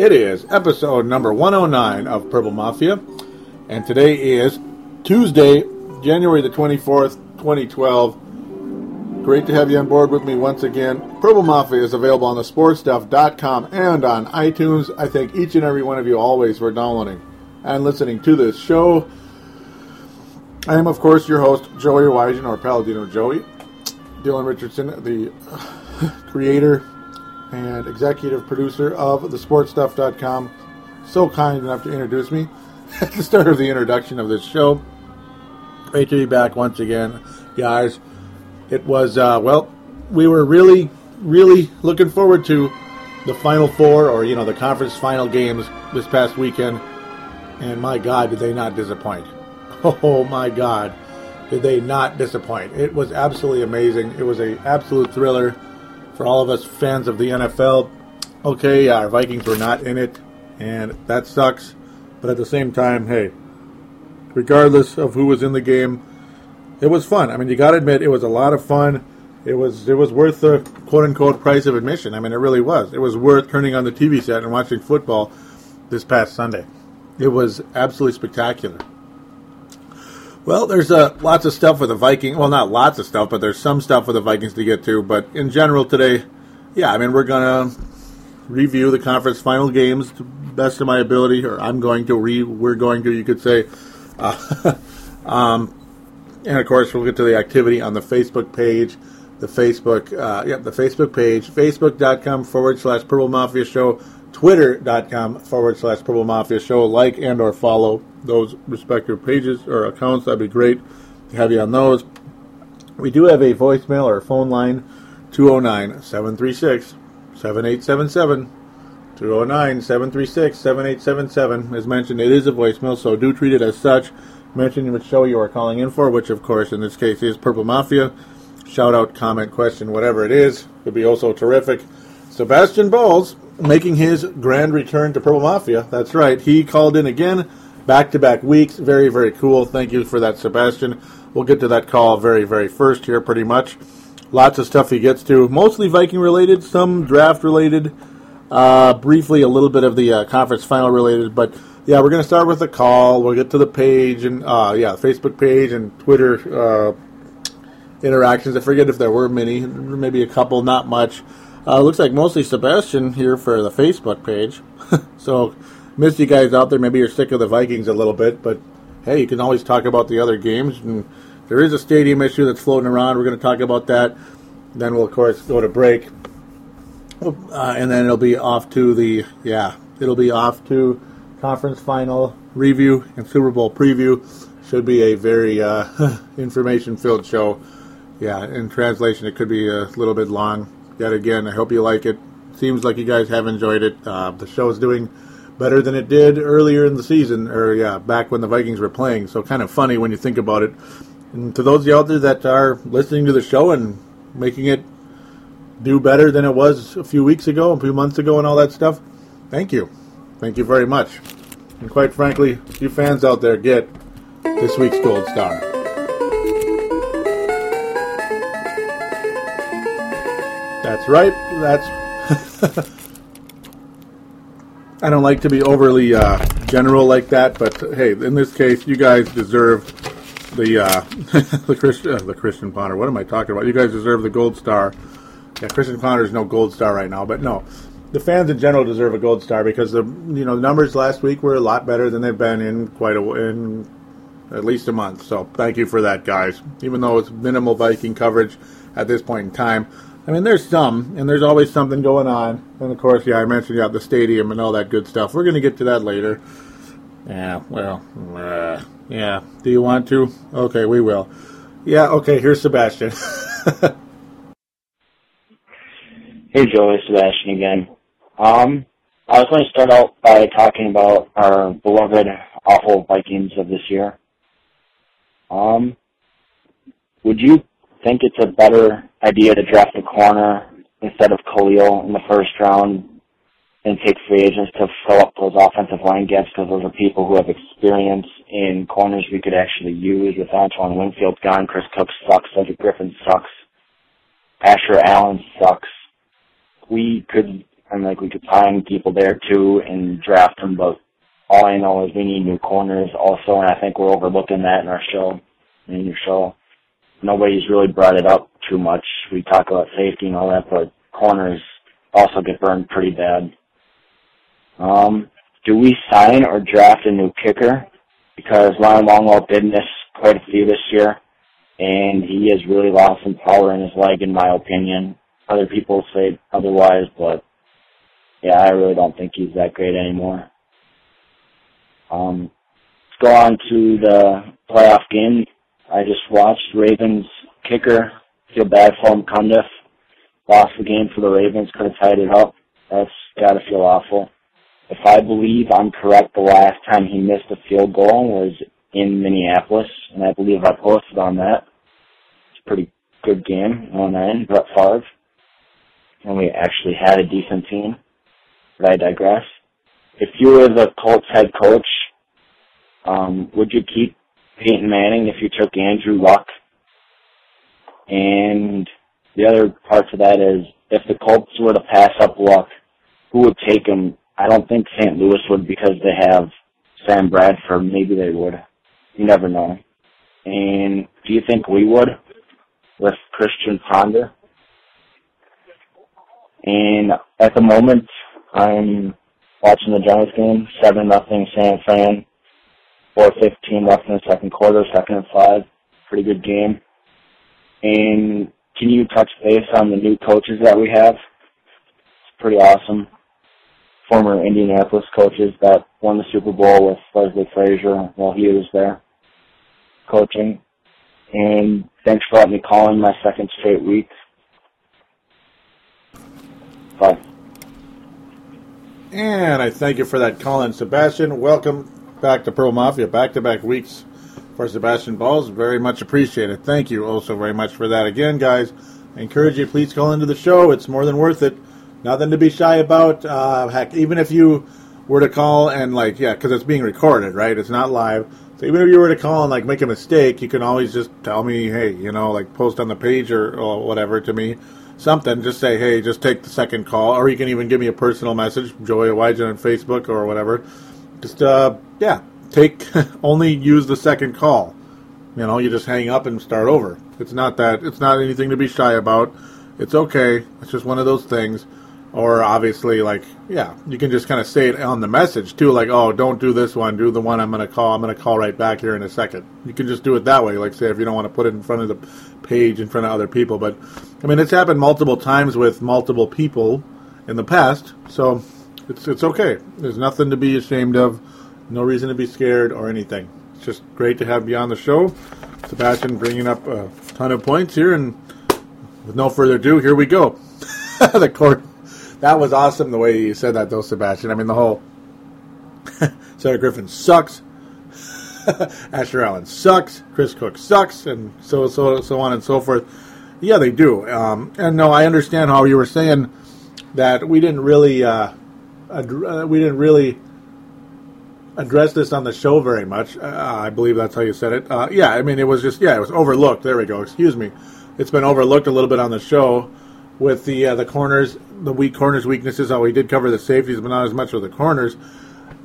It is episode number 109 of Purple Mafia, and today is Tuesday, January the 24th, 2012. Great to have you on board with me once again. Purple Mafia is available on the sportstuff.com and on iTunes. I thank each and every one of you always for downloading and listening to this show. I am, of course, your host, Joey Wygen, or Paladino Joey. Dylan Richardson, the uh, creator and executive producer of thesportstuff.com, so kind enough to introduce me at the start of the introduction of this show. Great to be back once again, guys. It was, uh, well, we were really, really looking forward to the Final Four or, you know, the conference final games this past weekend. And my God, did they not disappoint? Oh, my God, did they not disappoint? It was absolutely amazing. It was a absolute thriller for all of us fans of the NFL, okay, our Vikings were not in it, and that sucks. But at the same time, hey, regardless of who was in the game, it was fun. I mean, you got to admit, it was a lot of fun. It was it was worth the quote unquote price of admission. I mean, it really was. It was worth turning on the TV set and watching football this past Sunday. It was absolutely spectacular. Well, there's uh, lots of stuff with the Vikings. Well, not lots of stuff, but there's some stuff with the Vikings to get to. But in general today, yeah, I mean, we're going to review the conference final games to best of my ability, or I'm going to re. We're going to, you could say. Uh, um, and of course, we'll get to the activity on the Facebook page. The Facebook, uh, yep, the Facebook page, facebook.com forward slash Purple Mafia Show, twitter.com forward slash Purple Mafia Show. Like and or follow those respective pages or accounts. That'd be great to have you on those. We do have a voicemail or phone line 209 736 7877. 209 736 7877. As mentioned, it is a voicemail, so do treat it as such. Mention which show you are calling in for, which of course in this case is Purple Mafia. Shout out, comment, question, whatever it is. Would be also terrific. Sebastian Bowles making his grand return to Purple Mafia. That's right. He called in again back to back weeks. Very, very cool. Thank you for that, Sebastian. We'll get to that call very, very first here, pretty much. Lots of stuff he gets to, mostly Viking related, some draft related, uh, briefly a little bit of the uh, conference final related. But yeah, we're going to start with the call. We'll get to the page and, uh, yeah, Facebook page and Twitter uh, interactions. I forget if there were many, maybe a couple, not much. Uh, looks like mostly Sebastian here for the Facebook page. so miss you guys out there. Maybe you're sick of the Vikings a little bit, but hey, you can always talk about the other games. And there is a stadium issue that's floating around. We're going to talk about that. Then we'll of course go to break, uh, and then it'll be off to the yeah, it'll be off to conference final review and Super Bowl preview. Should be a very uh, information filled show. Yeah, in translation, it could be a little bit long. Yet again, I hope you like it. Seems like you guys have enjoyed it. Uh, the show is doing better than it did earlier in the season, or yeah, back when the Vikings were playing. So kind of funny when you think about it. And to those out there that are listening to the show and making it do better than it was a few weeks ago, a few months ago, and all that stuff, thank you. Thank you very much. And quite frankly, you fans out there get this week's Gold Star. That's right. That's. I don't like to be overly uh, general like that, but hey, in this case, you guys deserve the uh, the Christian uh, the Christian Ponder. What am I talking about? You guys deserve the gold star. Yeah, Christian Ponder is no gold star right now, but no, the fans in general deserve a gold star because the you know the numbers last week were a lot better than they've been in quite a in at least a month. So thank you for that, guys. Even though it's minimal Viking coverage at this point in time. I mean, there's some, and there's always something going on. And of course, yeah, I mentioned yeah, the stadium and all that good stuff. We're going to get to that later. Yeah, well, uh, yeah. Do you want to? Okay, we will. Yeah, okay, here's Sebastian. hey, Joey, Sebastian again. Um, I was going to start out by talking about our beloved, awful Vikings of this year. Um, would you think it's a better idea to draft a corner instead of Kalil in the first round and take free agents to fill up those offensive line gaps because those are people who have experience in corners we could actually use with Antoine Winfield gone. Chris Cook sucks. Cedric Griffin sucks. Asher Allen sucks. We could, and like we could find people there too and draft them, but all I know is we need new corners also, and I think we're overlooking that in our show, in your show. Nobody's really brought it up too much. We talk about safety and all that, but corners also get burned pretty bad. Um, do we sign or draft a new kicker? Because Ryan Longwell did miss quite a few this year, and he has really lost some power in his leg, in my opinion. Other people say otherwise, but yeah, I really don't think he's that great anymore. Um, let's go on to the playoff game. I just watched Ravens kicker. Feel bad for him, Cundiff. Lost the game for the Ravens, could have tied it up. That's gotta feel awful if I believe I'm correct, the last time he missed a field goal was in Minneapolis, and I believe I posted on that. It's a pretty good game on that end, Brett Favre. And we actually had a decent team. But I digress. If you were the Colts head coach, um, would you keep Peyton Manning if you took Andrew Luck? And the other part to that is, if the Colts were to pass up Luck, who would take him I don't think St. Louis would because they have Sam Bradford. Maybe they would. You never know. And do you think we would with Christian Ponder? And at the moment, I'm watching the Giants game, seven nothing San Fran, four fifteen left in the second quarter, second and five, pretty good game. And can you touch base on the new coaches that we have? It's pretty awesome former Indianapolis coaches that won the Super Bowl with Leslie Frazier while he was there coaching. And thanks for letting me call in my second straight week. Bye. And I thank you for that call in, Sebastian. Welcome back to Purple Mafia. Back to back weeks for Sebastian Bowles. Very much appreciated. Thank you also very much for that again, guys. I encourage you, please call into the show. It's more than worth it nothing to be shy about. Uh, heck, even if you were to call and like, yeah, because it's being recorded, right? It's not live. So even if you were to call and like make a mistake, you can always just tell me, hey, you know, like post on the page or, or whatever to me, something. Just say, hey, just take the second call, or you can even give me a personal message, Joey Wygen on Facebook or whatever. Just uh, yeah, take only use the second call. You know, you just hang up and start over. It's not that. It's not anything to be shy about. It's okay. It's just one of those things. Or obviously, like, yeah, you can just kind of say it on the message too, like, oh, don't do this one, do the one I'm going to call. I'm going to call right back here in a second. You can just do it that way, like, say, if you don't want to put it in front of the page in front of other people. But, I mean, it's happened multiple times with multiple people in the past, so it's, it's okay. There's nothing to be ashamed of, no reason to be scared or anything. It's just great to have you on the show. Sebastian bringing up a ton of points here, and with no further ado, here we go. the court that was awesome the way you said that, though, Sebastian. I mean, the whole Sarah Griffin sucks. Asher Allen sucks. Chris Cook sucks, and so so so on and so forth. Yeah, they do. Um, and no, I understand how you were saying that we didn't really uh, uh, we didn't really address this on the show very much. Uh, I believe that's how you said it. Uh, yeah, I mean it was just yeah, it was overlooked. There we go. Excuse me. It's been overlooked a little bit on the show with the uh, the corners, the weak corners weaknesses. Oh, we did cover the safeties, but not as much with the corners.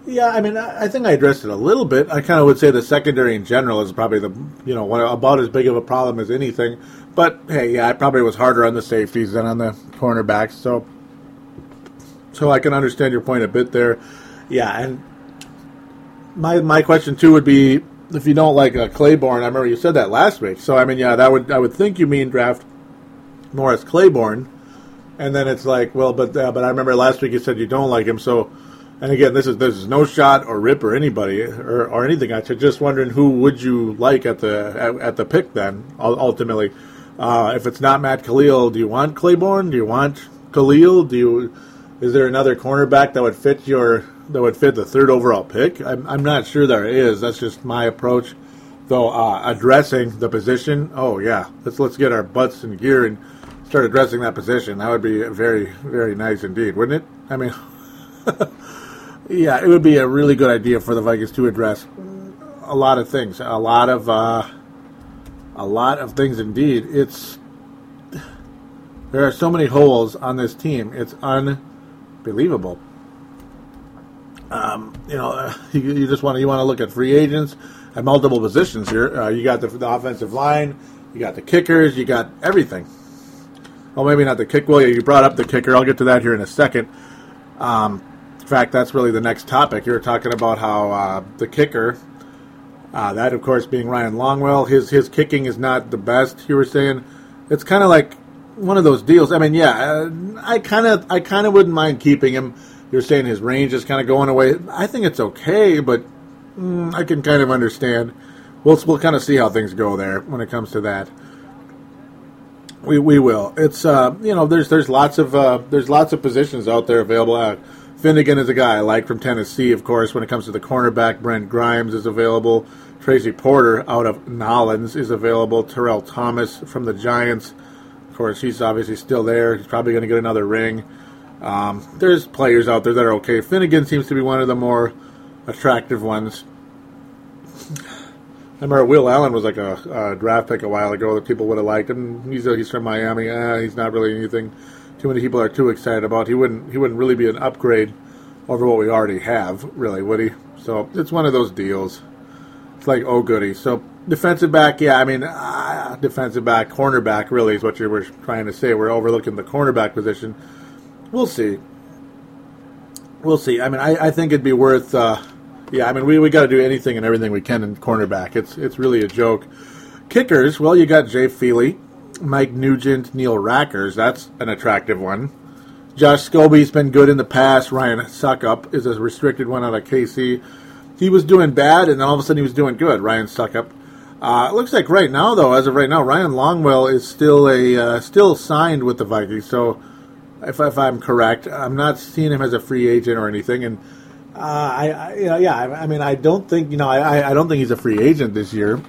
Yeah, I mean, I think I addressed it a little bit. I kind of would say the secondary in general is probably the you know about as big of a problem as anything. But hey, yeah, I probably was harder on the safeties than on the cornerbacks. So So I can understand your point a bit there. Yeah, and my my question too would be if you don't like uh, Claiborne. I remember you said that last week. So I mean, yeah, that would I would think you mean draft Morris Claiborne, and then it's like, well, but uh, but I remember last week you said you don't like him. So, and again, this is this is no shot or rip or anybody or, or anything. I just wondering who would you like at the at, at the pick then ultimately. Uh, if it's not Matt Kalil, do you want Claiborne? Do you want Khalil? Do you is there another cornerback that would fit your that would fit the third overall pick? I'm, I'm not sure there is. That's just my approach. Though uh, addressing the position, oh yeah, let's let's get our butts in gear and start addressing that position. That would be very very nice indeed, wouldn't it? I mean, yeah, it would be a really good idea for the Vikings to address a lot of things, a lot of uh, a lot of things indeed. It's there are so many holes on this team. It's unbelievable. Um, you know, uh, you, you, just want to you want to look at free agents at multiple positions here. Uh, you got the, the, offensive line, you got the kickers, you got everything. Well, maybe not the kick. Well, you brought up the kicker. I'll get to that here in a second. Um, in fact, that's really the next topic. You're talking about how uh, the kicker, uh, that of course being Ryan Longwell, his his kicking is not the best. You were saying it's kind of like one of those deals. I mean, yeah, uh, I kind of I kind of wouldn't mind keeping him you're saying his range is kind of going away. I think it's okay, but mm, I can kind of understand. We'll we'll kind of see how things go there when it comes to that. We we will. It's uh you know there's there's lots of uh, there's lots of positions out there available. Uh, Finnegan is a guy I like from Tennessee, of course. When it comes to the cornerback, Brent Grimes is available. Tracy Porter out of Nollins is available. Terrell Thomas from the Giants, course, he's obviously still there. He's probably going to get another ring. Um, there's players out there that are okay. Finnegan seems to be one of the more attractive ones. I remember Will Allen was like a, a draft pick a while ago that people would have liked him. He's he's from Miami. Eh, he's not really anything too many people are too excited about. He wouldn't he wouldn't really be an upgrade over what we already have, really, would he? So it's one of those deals. It's like oh goody. So defensive back, yeah, I mean defensive back, cornerback, really is what you were trying to say. We're overlooking the cornerback position we'll see. We'll see. I mean, I, I think it'd be worth. Uh, yeah, I mean, we, we got to do anything and everything we can in cornerback. It's it's really a joke. Kickers, well, you got Jay Feely, Mike Nugent, Neil Rackers. That's an attractive one. Josh Scobee's been good in the past. Ryan Succop is a restricted one out of KC. He was doing bad, and then all of a sudden he was doing good. Ryan Succop. Uh, it looks like right now, though, as of right now, Ryan Longwell is still a uh, still signed with the Vikings. So if, if I'm correct. I'm not seeing him as a free agent or anything, and uh, I, I, you know, yeah, I, I, mean, I don't think, you know, I, I don't think he's a free agent this year.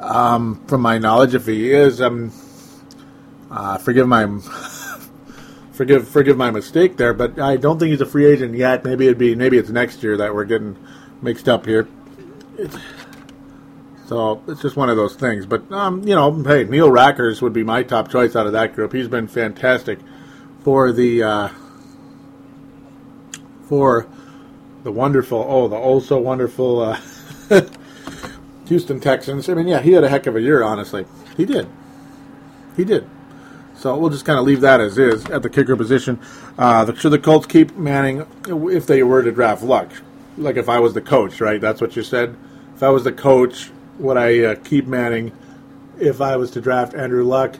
Um, from my knowledge, if he is, um, uh, forgive my forgive forgive my mistake there, but I don't think he's a free agent yet. Maybe it'd be maybe it's next year that we're getting mixed up here. It's, so it's just one of those things. But um, you know, hey, Neil Rackers would be my top choice out of that group. He's been fantastic for the uh, for the wonderful oh the also wonderful uh, Houston Texans. I mean, yeah, he had a heck of a year. Honestly, he did. He did. So we'll just kind of leave that as is at the kicker position. Uh, the, should the Colts keep Manning if they were to draft Luck? Like if I was the coach, right? That's what you said. If I was the coach, would I uh, keep Manning if I was to draft Andrew Luck?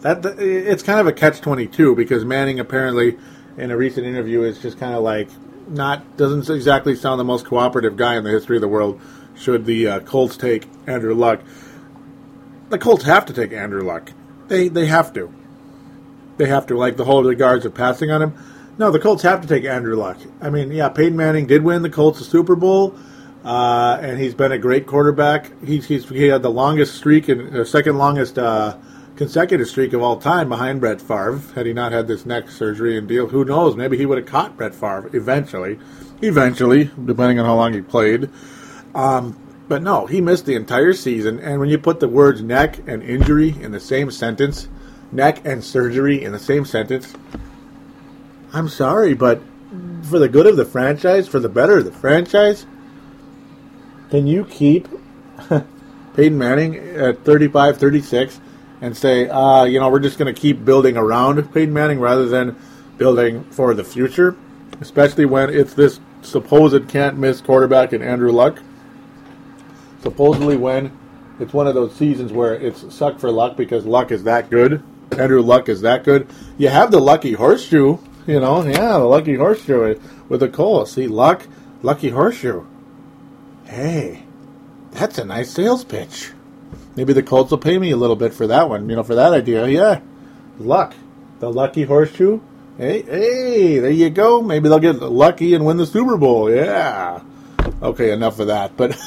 that it's kind of a catch twenty two because Manning apparently in a recent interview is just kind of like not doesn't exactly sound the most cooperative guy in the history of the world. Should the uh, Colts take Andrew Luck? The Colts have to take Andrew Luck. They they have to. They have to. Like the whole of passing on him. No, the Colts have to take Andrew Luck. I mean, yeah, Peyton Manning did win the Colts a Super Bowl, uh, and he's been a great quarterback. He's, he's he had the longest streak and uh, second longest uh, consecutive streak of all time behind Brett Favre. Had he not had this neck surgery and deal, who knows? Maybe he would have caught Brett Favre eventually. Eventually, depending on how long he played. Um, but no, he missed the entire season. And when you put the words neck and injury in the same sentence, neck and surgery in the same sentence, I'm sorry, but for the good of the franchise, for the better of the franchise, can you keep Peyton Manning at 35, 36 and say, uh, you know, we're just going to keep building around Peyton Manning rather than building for the future, especially when it's this supposed can't miss quarterback in Andrew Luck. Supposedly, when it's one of those seasons where it's suck for luck because luck is that good. Andrew Luck is that good. You have the lucky horseshoe, you know, yeah, the lucky horseshoe with the Cole. See, luck, lucky horseshoe. Hey, that's a nice sales pitch. Maybe the Colts will pay me a little bit for that one, you know, for that idea. Yeah, luck, the lucky horseshoe. Hey, hey, there you go. Maybe they'll get lucky and win the Super Bowl. Yeah. Okay, enough of that. But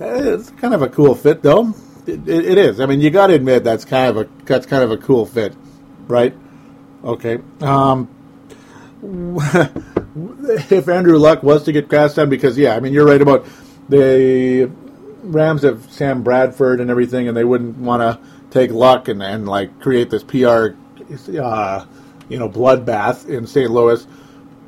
it's kind of a cool fit, though. It, it, it is. I mean, you got to admit that's kind of a that's kind of a cool fit, right? Okay. Um, if Andrew Luck was to get cast on, because yeah, I mean, you're right about the Rams have Sam Bradford and everything, and they wouldn't want to take Luck and, and like create this PR, uh, you know, bloodbath in St. Louis.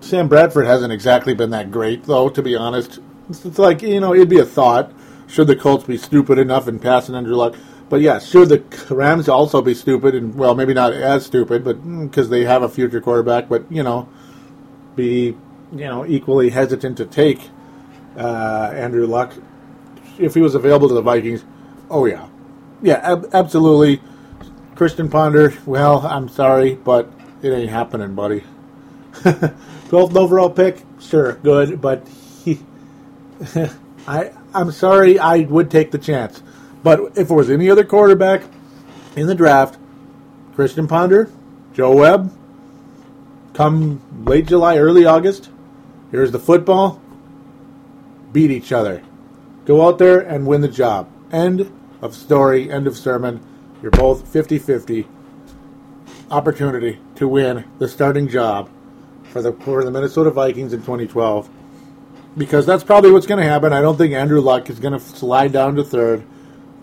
Sam Bradford hasn't exactly been that great, though. To be honest, it's, it's like you know, it'd be a thought. Should the Colts be stupid enough in passing Andrew Luck? But yeah, should the Rams also be stupid and well, maybe not as stupid, but because mm, they have a future quarterback, but you know, be you know equally hesitant to take uh, Andrew Luck if he was available to the Vikings. Oh yeah, yeah, ab- absolutely. Christian Ponder. Well, I'm sorry, but it ain't happening, buddy. 12th overall pick, sure, good, but he, I I'm sorry, I would take the chance. But if it was any other quarterback in the draft, Christian Ponder, Joe Webb, come late July, early August, here's the football, beat each other. Go out there and win the job. End of story, end of sermon. You're both 50 50 opportunity to win the starting job for the, for the Minnesota Vikings in 2012 because that's probably what's going to happen. I don't think Andrew Luck is going to slide down to third,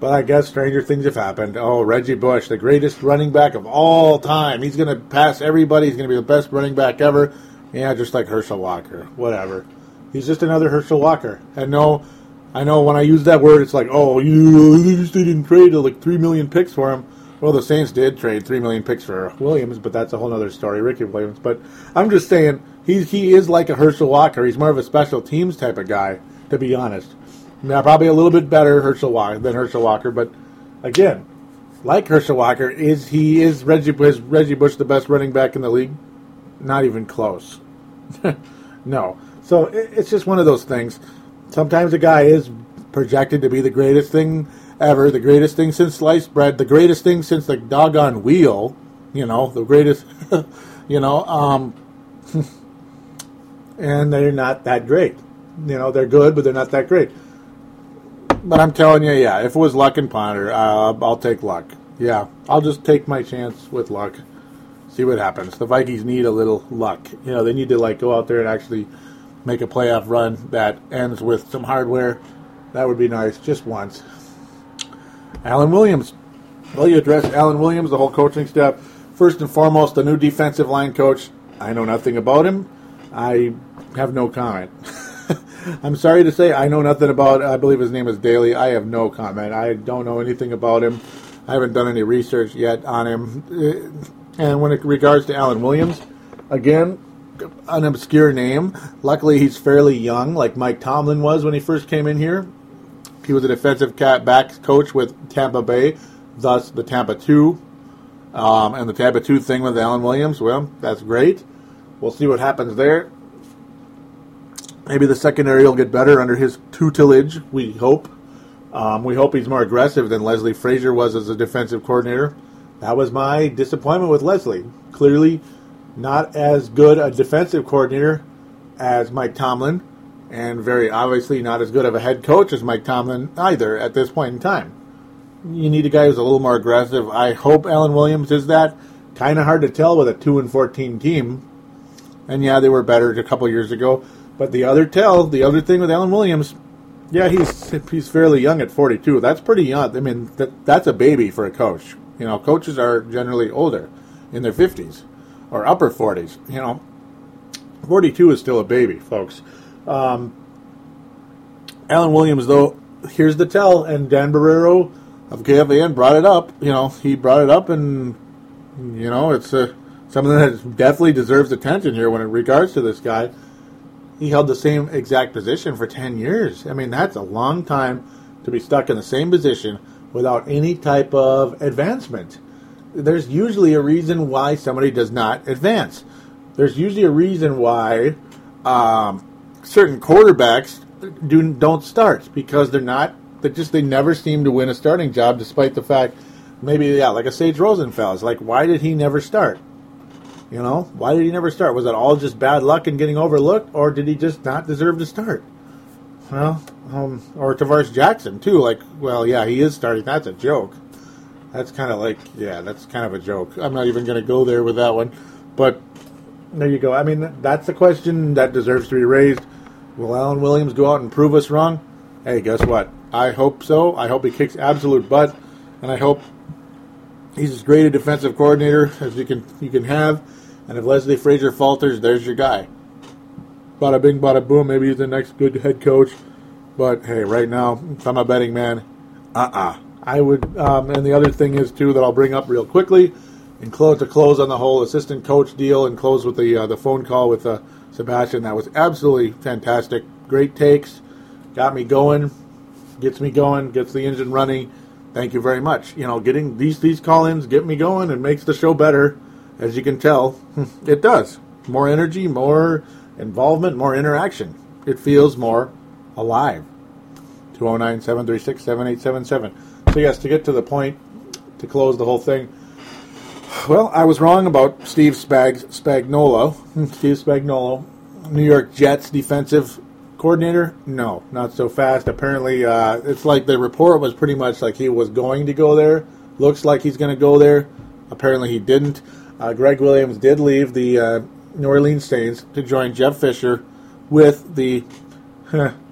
but I guess stranger things have happened. Oh, Reggie Bush, the greatest running back of all time. He's going to pass everybody. He's going to be the best running back ever. Yeah, just like Herschel Walker. Whatever. He's just another Herschel Walker. And no, I know when I use that word, it's like, oh, you just didn't trade like three million picks for him. Well, the Saints did trade three million picks for Williams, but that's a whole other story, Ricky Williams. But I'm just saying he he is like a Herschel Walker. He's more of a special teams type of guy, to be honest. Now, probably a little bit better Herschel Walker than Herschel Walker, but again, like Herschel Walker, is he is Reggie is Reggie Bush the best running back in the league? Not even close. no. So it's just one of those things. Sometimes a guy is projected to be the greatest thing ever, the greatest thing since sliced bread, the greatest thing since the doggone wheel. You know, the greatest. you know, um, and they're not that great. You know, they're good, but they're not that great. But I'm telling you, yeah, if it was Luck and Ponder, uh, I'll take Luck. Yeah, I'll just take my chance with Luck. See what happens. The Vikings need a little luck. You know, they need to like go out there and actually make a playoff run that ends with some hardware. That would be nice, just once. Alan Williams. Well, you address Alan Williams, the whole coaching staff. First and foremost, the new defensive line coach. I know nothing about him. I have no comment. I'm sorry to say I know nothing about. I believe his name is Daly. I have no comment. I don't know anything about him. I haven't done any research yet on him. Uh, and when it regards to Alan Williams, again, an obscure name. Luckily, he's fairly young, like Mike Tomlin was when he first came in here. He was a defensive cat back coach with Tampa Bay, thus the Tampa 2. Um, and the Tampa 2 thing with Alan Williams, well, that's great. We'll see what happens there. Maybe the secondary will get better under his tutelage, we hope. Um, we hope he's more aggressive than Leslie Frazier was as a defensive coordinator. That was my disappointment with Leslie. Clearly, not as good a defensive coordinator as Mike Tomlin, and very obviously not as good of a head coach as Mike Tomlin either at this point in time. You need a guy who's a little more aggressive. I hope Alan Williams is that. Kind of hard to tell with a two and fourteen team and yeah, they were better a couple years ago. But the other tell, the other thing with Alan Williams, yeah, he's he's fairly young at 42. That's pretty young. I mean, that, that's a baby for a coach. You know, coaches are generally older, in their 50s or upper 40s. You know, 42 is still a baby, folks. Um, Alan Williams, though, here's the tell, and Dan Barreiro of KFAN brought it up. You know, he brought it up, and you know, it's a something that definitely deserves attention here when it regards to this guy. He held the same exact position for 10 years. I mean, that's a long time to be stuck in the same position without any type of advancement. There's usually a reason why somebody does not advance. There's usually a reason why um, certain quarterbacks do don't start because they're not. They just they never seem to win a starting job, despite the fact maybe yeah, like a Sage Rosenfels. Like why did he never start? You know, why did he never start? Was it all just bad luck and getting overlooked, or did he just not deserve to start? Well, um, or Tarvaris Jackson too. Like, well, yeah, he is starting. That's a joke. That's kind of like, yeah, that's kind of a joke. I'm not even going to go there with that one. But there you go. I mean, that's a question that deserves to be raised. Will Alan Williams go out and prove us wrong? Hey, guess what? I hope so. I hope he kicks absolute butt, and I hope he's as great a defensive coordinator as you can you can have. And if Leslie Frazier falters, there's your guy. Bada bing, bada boom. Maybe he's the next good head coach. But hey, right now, if I'm a betting man, uh uh I would. Um, and the other thing is, too, that I'll bring up real quickly and close to close on the whole assistant coach deal and close with the uh, the phone call with uh, Sebastian. That was absolutely fantastic. Great takes. Got me going. Gets me going. Gets the engine running. Thank you very much. You know, getting these these call-ins get me going and makes the show better. As you can tell, it does. More energy, more involvement, more interaction. It feels more alive. 209 736 7877. So, yes, to get to the point, to close the whole thing, well, I was wrong about Steve Spag- Spagnuolo. Steve Spagnuolo, New York Jets defensive coordinator. No, not so fast. Apparently, uh, it's like the report was pretty much like he was going to go there. Looks like he's going to go there. Apparently, he didn't. Uh, Gregg Williams did leave the uh, New Orleans Saints to join Jeff Fisher with the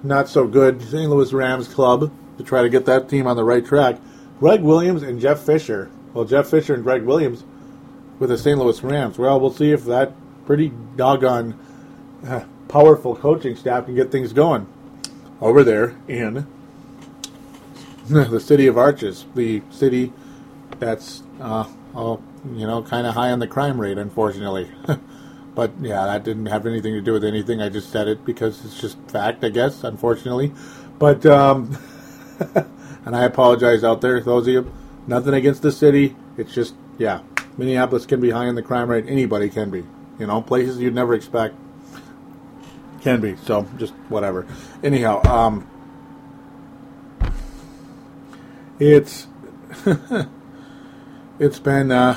not so good St. Louis Rams club to try to get that team on the right track. Gregg Williams and Jeff Fisher. Well, Jeff Fisher and Gregg Williams with the St. Louis Rams. Well, we'll see if that pretty doggone uh, powerful coaching staff can get things going over there in the city of Arches, the city that's uh, all, you know kind of high on the crime rate, unfortunately. But yeah, that didn't have anything to do with anything. I just said it because it's just fact, I guess, unfortunately. But, um, and I apologize out there, those of you. Nothing against the city. It's just, yeah, Minneapolis can be high in the crime rate. Anybody can be. You know, places you'd never expect can be. So just whatever. Anyhow, um, it's it's been uh,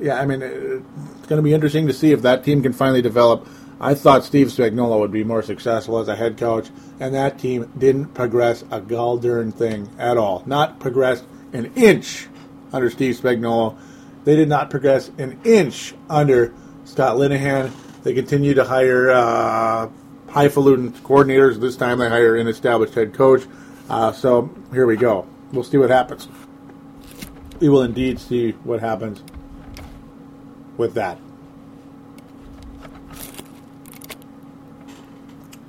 yeah. I mean, it's going to be interesting to see if that team can finally develop. I thought Steve Spagnuolo would be more successful as a head coach, and that team didn't progress a goddamn thing at all. Not progress an inch under Steve Spagnuolo. They did not progress an inch under Scott Linehan. They continue to hire uh, highfalutin coordinators. This time they hire an established head coach. Uh, so here we go. We'll see what happens. We will indeed see what happens with that.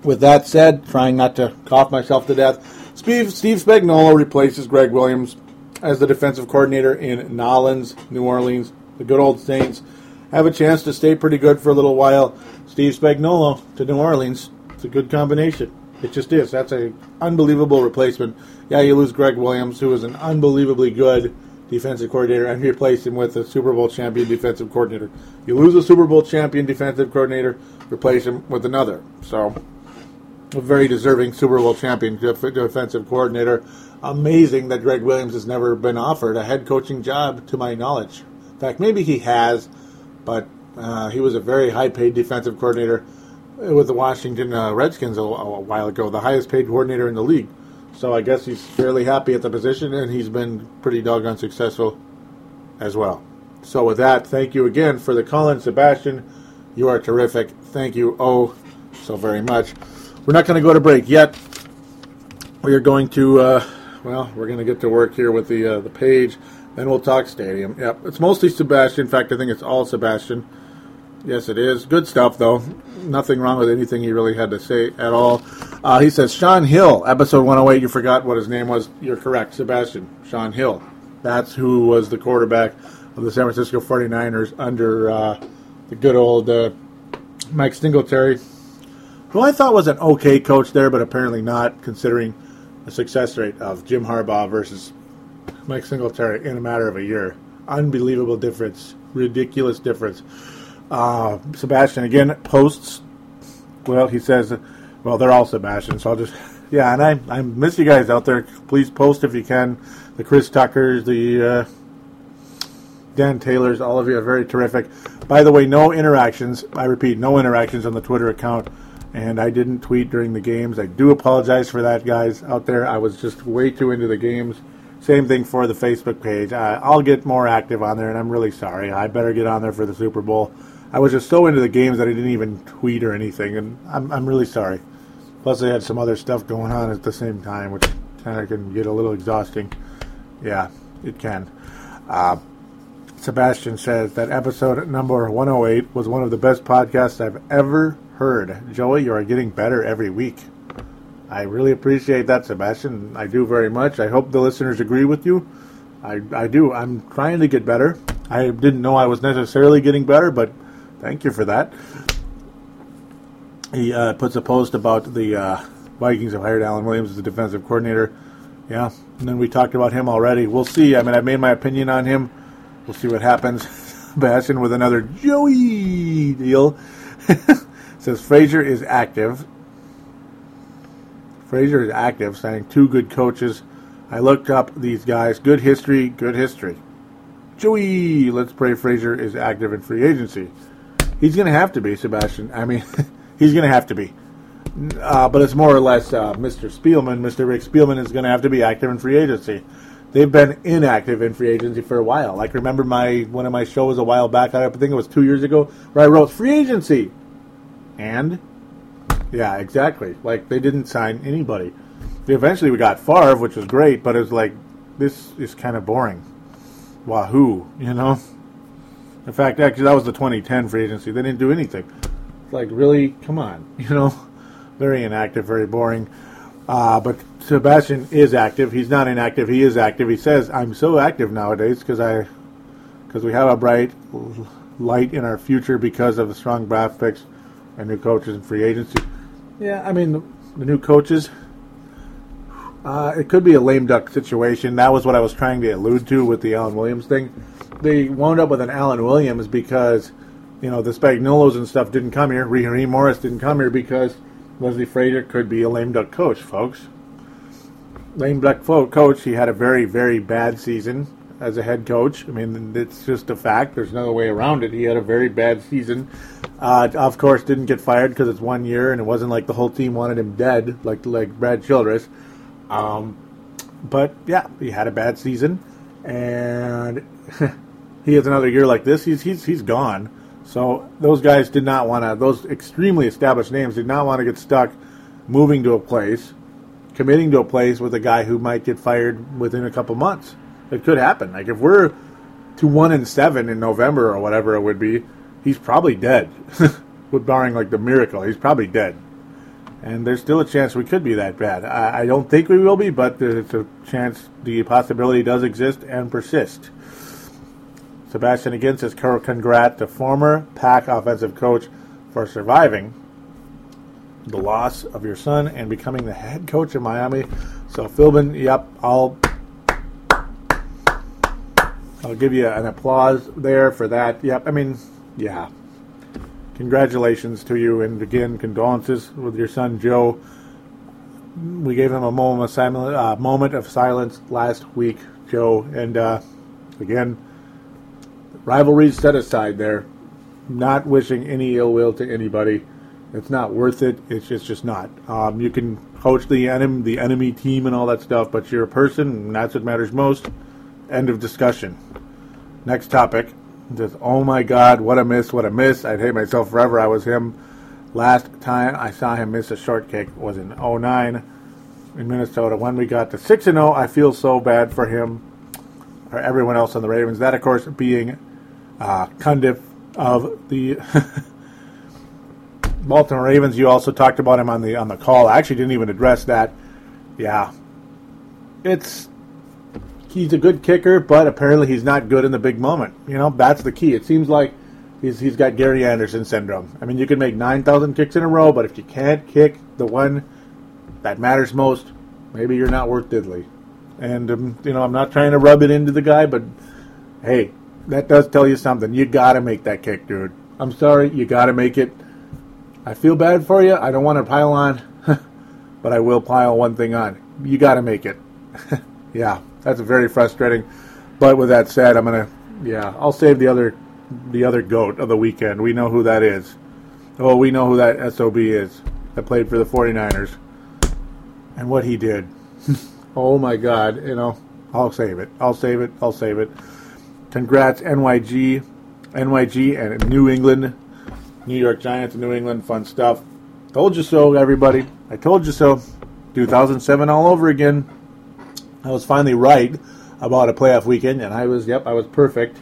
With that said, trying not to cough myself to death, Steve, Steve Spagnuolo replaces Gregg Williams as the defensive coordinator in Nolens, New Orleans. The good old Saints have a chance to stay pretty good for a little while. Steve Spagnuolo to New Orleans. It's a good combination. It just is. That's an unbelievable replacement. Yeah, you lose Gregg Williams, who is an unbelievably good defensive coordinator, and replace him with a Super Bowl champion defensive coordinator. You lose a Super Bowl champion defensive coordinator, replace him with another. So, a very deserving Super Bowl champion defensive coordinator. Amazing that Gregg Williams has never been offered a head coaching job, to my knowledge. In fact, maybe he has, but uh, he was a very high paid defensive coordinator with the Washington uh, Redskins a, a while ago, the highest paid coordinator in the league. So I guess he's fairly happy at the position, and he's been pretty doggone successful as well. So with that, thank you again for the call in, Sebastian. You are terrific. Thank you oh so very much. We're not going to go to break yet. We are going to, uh, well, we're going to get to work here with the uh, the page. Then we'll talk stadium. Yep, it's mostly Sebastian. In fact, I think it's all Sebastian. Yes, it is. Good stuff, though. Nothing wrong with anything he really had to say at all. Uh, he says, Shaun Hill, episode 108, you forgot what his name was. You're correct, Sebastian. Shaun Hill. That's who was the quarterback of the San Francisco 49ers under uh, the good old uh, Mike Singletary, who I thought was an okay coach there, but apparently not, considering the success rate of Jim Harbaugh versus Mike Singletary in a matter of a year. Unbelievable difference, ridiculous difference. Uh, Sebastian again posts. Well, he says, well, they're all Sebastian, so I'll just yeah. And I I miss you guys out there. Please post if you can. The Chris Tuckers, the uh, Dan Taylors, all of you are very terrific. By the way, no interactions. I repeat, no interactions on the Twitter account. And I didn't tweet during the games. I do apologize for that, guys out there. I was just way too into the games. Same thing for the Facebook page. Uh, I'll get more active on there, and I'm really sorry. I better get on there for the Super Bowl. I was just so into the games that I didn't even tweet or anything, and I'm, I'm really sorry. Plus, I had some other stuff going on at the same time, which kind of can get a little exhausting. Yeah, it can. Uh, Sebastian says that episode number 108 was one of the best podcasts I've ever heard. Joey, you are getting better every week. I really appreciate that, Sebastian. I do very much. I hope the listeners agree with you. I, I do. I'm trying to get better. I didn't know I was necessarily getting better, but thank you for that. He uh, puts a post about the uh, Vikings have hired Alan Williams as the defensive coordinator. Yeah, and then we talked about him already. We'll see. I mean, I've made my opinion on him. We'll see what happens. Bastion with another Joey deal. Says Frazier is active. Frazier is active, signing two good coaches. I looked up these guys. Good history, good history. Joey, let's pray Frazier is active in free agency. He's going to have to be, Sebastian. I mean, he's going to have to be. Uh, but it's more or less uh, Mr. Spielman. Mr. Rick Spielman is going to have to be active in free agency they've been inactive in free agency for a while. Like remember my one of my shows a while back, I think it was two years ago, where I wrote free agency, and yeah, exactly. Like they didn't sign anybody. Eventually, we got Favre, which was great, but it was like this is kind of boring. Wahoo, you know. In fact, actually, that was the 2010 free agency. They didn't do anything. It's like, really, come on, you know. Very inactive, very boring. Uh, but Sebastian is active. He's not inactive. He is active. He says, "I'm so active nowadays because I, because we have a bright light in our future because of the strong draft picks and new coaches and free agency." Yeah, I mean the, the new coaches. Uh, it could be a lame duck situation. That was what I was trying to allude to with the Alan Williams thing. They wound up with an Alan Williams because, you know, the Spagnuolos and stuff didn't come here. Raheem Morris didn't come here because Leslie Frazier could be a lame duck coach, folks. Lame duck coach. He had a very, very bad season as a head coach. I mean, it's just a fact. There's no way around it. He had a very bad season. Uh, of course, didn't get fired because it's one year, and it wasn't like the whole team wanted him dead, like like Brad Childress. Um, but yeah, he had a bad season, and he has another year like this. He's he's he's gone. So those guys did not want to, those extremely established names did not want to get stuck moving to a place, committing to a place with a guy who might get fired within a couple months. It could happen. Like if we're to one and seven in November or whatever it would be, he's probably dead. With barring like the miracle, he's probably dead. And there's still a chance we could be that bad. I, I don't think we will be, but there's a chance, the possibility does exist and persist. Sebastian again says, congrats to former Pack offensive coach for surviving the loss of your son and becoming the head coach of Miami. So Philbin, yep, I'll I'll give you an applause there for that. Yep, I mean, yeah. Congratulations to you, and again, condolences with your son Joe. We gave him a moment of silence, uh, moment of silence last week, Joe, and uh, again rivalries set aside there. Not wishing any ill will to anybody. It's not worth it. It's just just not. Um, you can coach the enemy, the enemy team, and all that stuff, but you're a person, and that's what matters most. End of discussion. Next topic. Just oh my God, what a miss! What a miss! I'd hate myself forever. I was him. Last time I saw him miss a shortcake was in 09 in Minnesota. When we got to 6 and 0, I feel so bad for him or everyone else on the Ravens. That, of course, being uh, Cundiff of the Baltimore Ravens. You also talked about him on the on the call. I actually didn't even address that. Yeah, it's he's a good kicker, but apparently he's not good in the big moment. You know, that's the key. It seems like He's, he's got Gary Anderson syndrome. I mean, you can make 9,000 kicks in a row, but if you can't kick the one that matters most, maybe you're not worth diddly. And, um, you know, I'm not trying to rub it into the guy, but hey, that does tell you something. You got to make that kick, dude. I'm sorry, you got to make it. I feel bad for you. I don't want to pile on, but I will pile one thing on. You got to make it. yeah, that's very frustrating. But with that said, I'm gonna, yeah, I'll save the other the other goat of the weekend. We know who that is. Oh, we know who that SOB is that played for the 49ers and what he did. oh my God, you know, I'll save it. I'll save it. I'll save it. Congrats, NYG, NYG, and New England, New York Giants, and New England. Fun stuff. Told you so, everybody. I told you so. 2007 all over again. I was finally right about a playoff weekend, and I was, yep, I was perfect.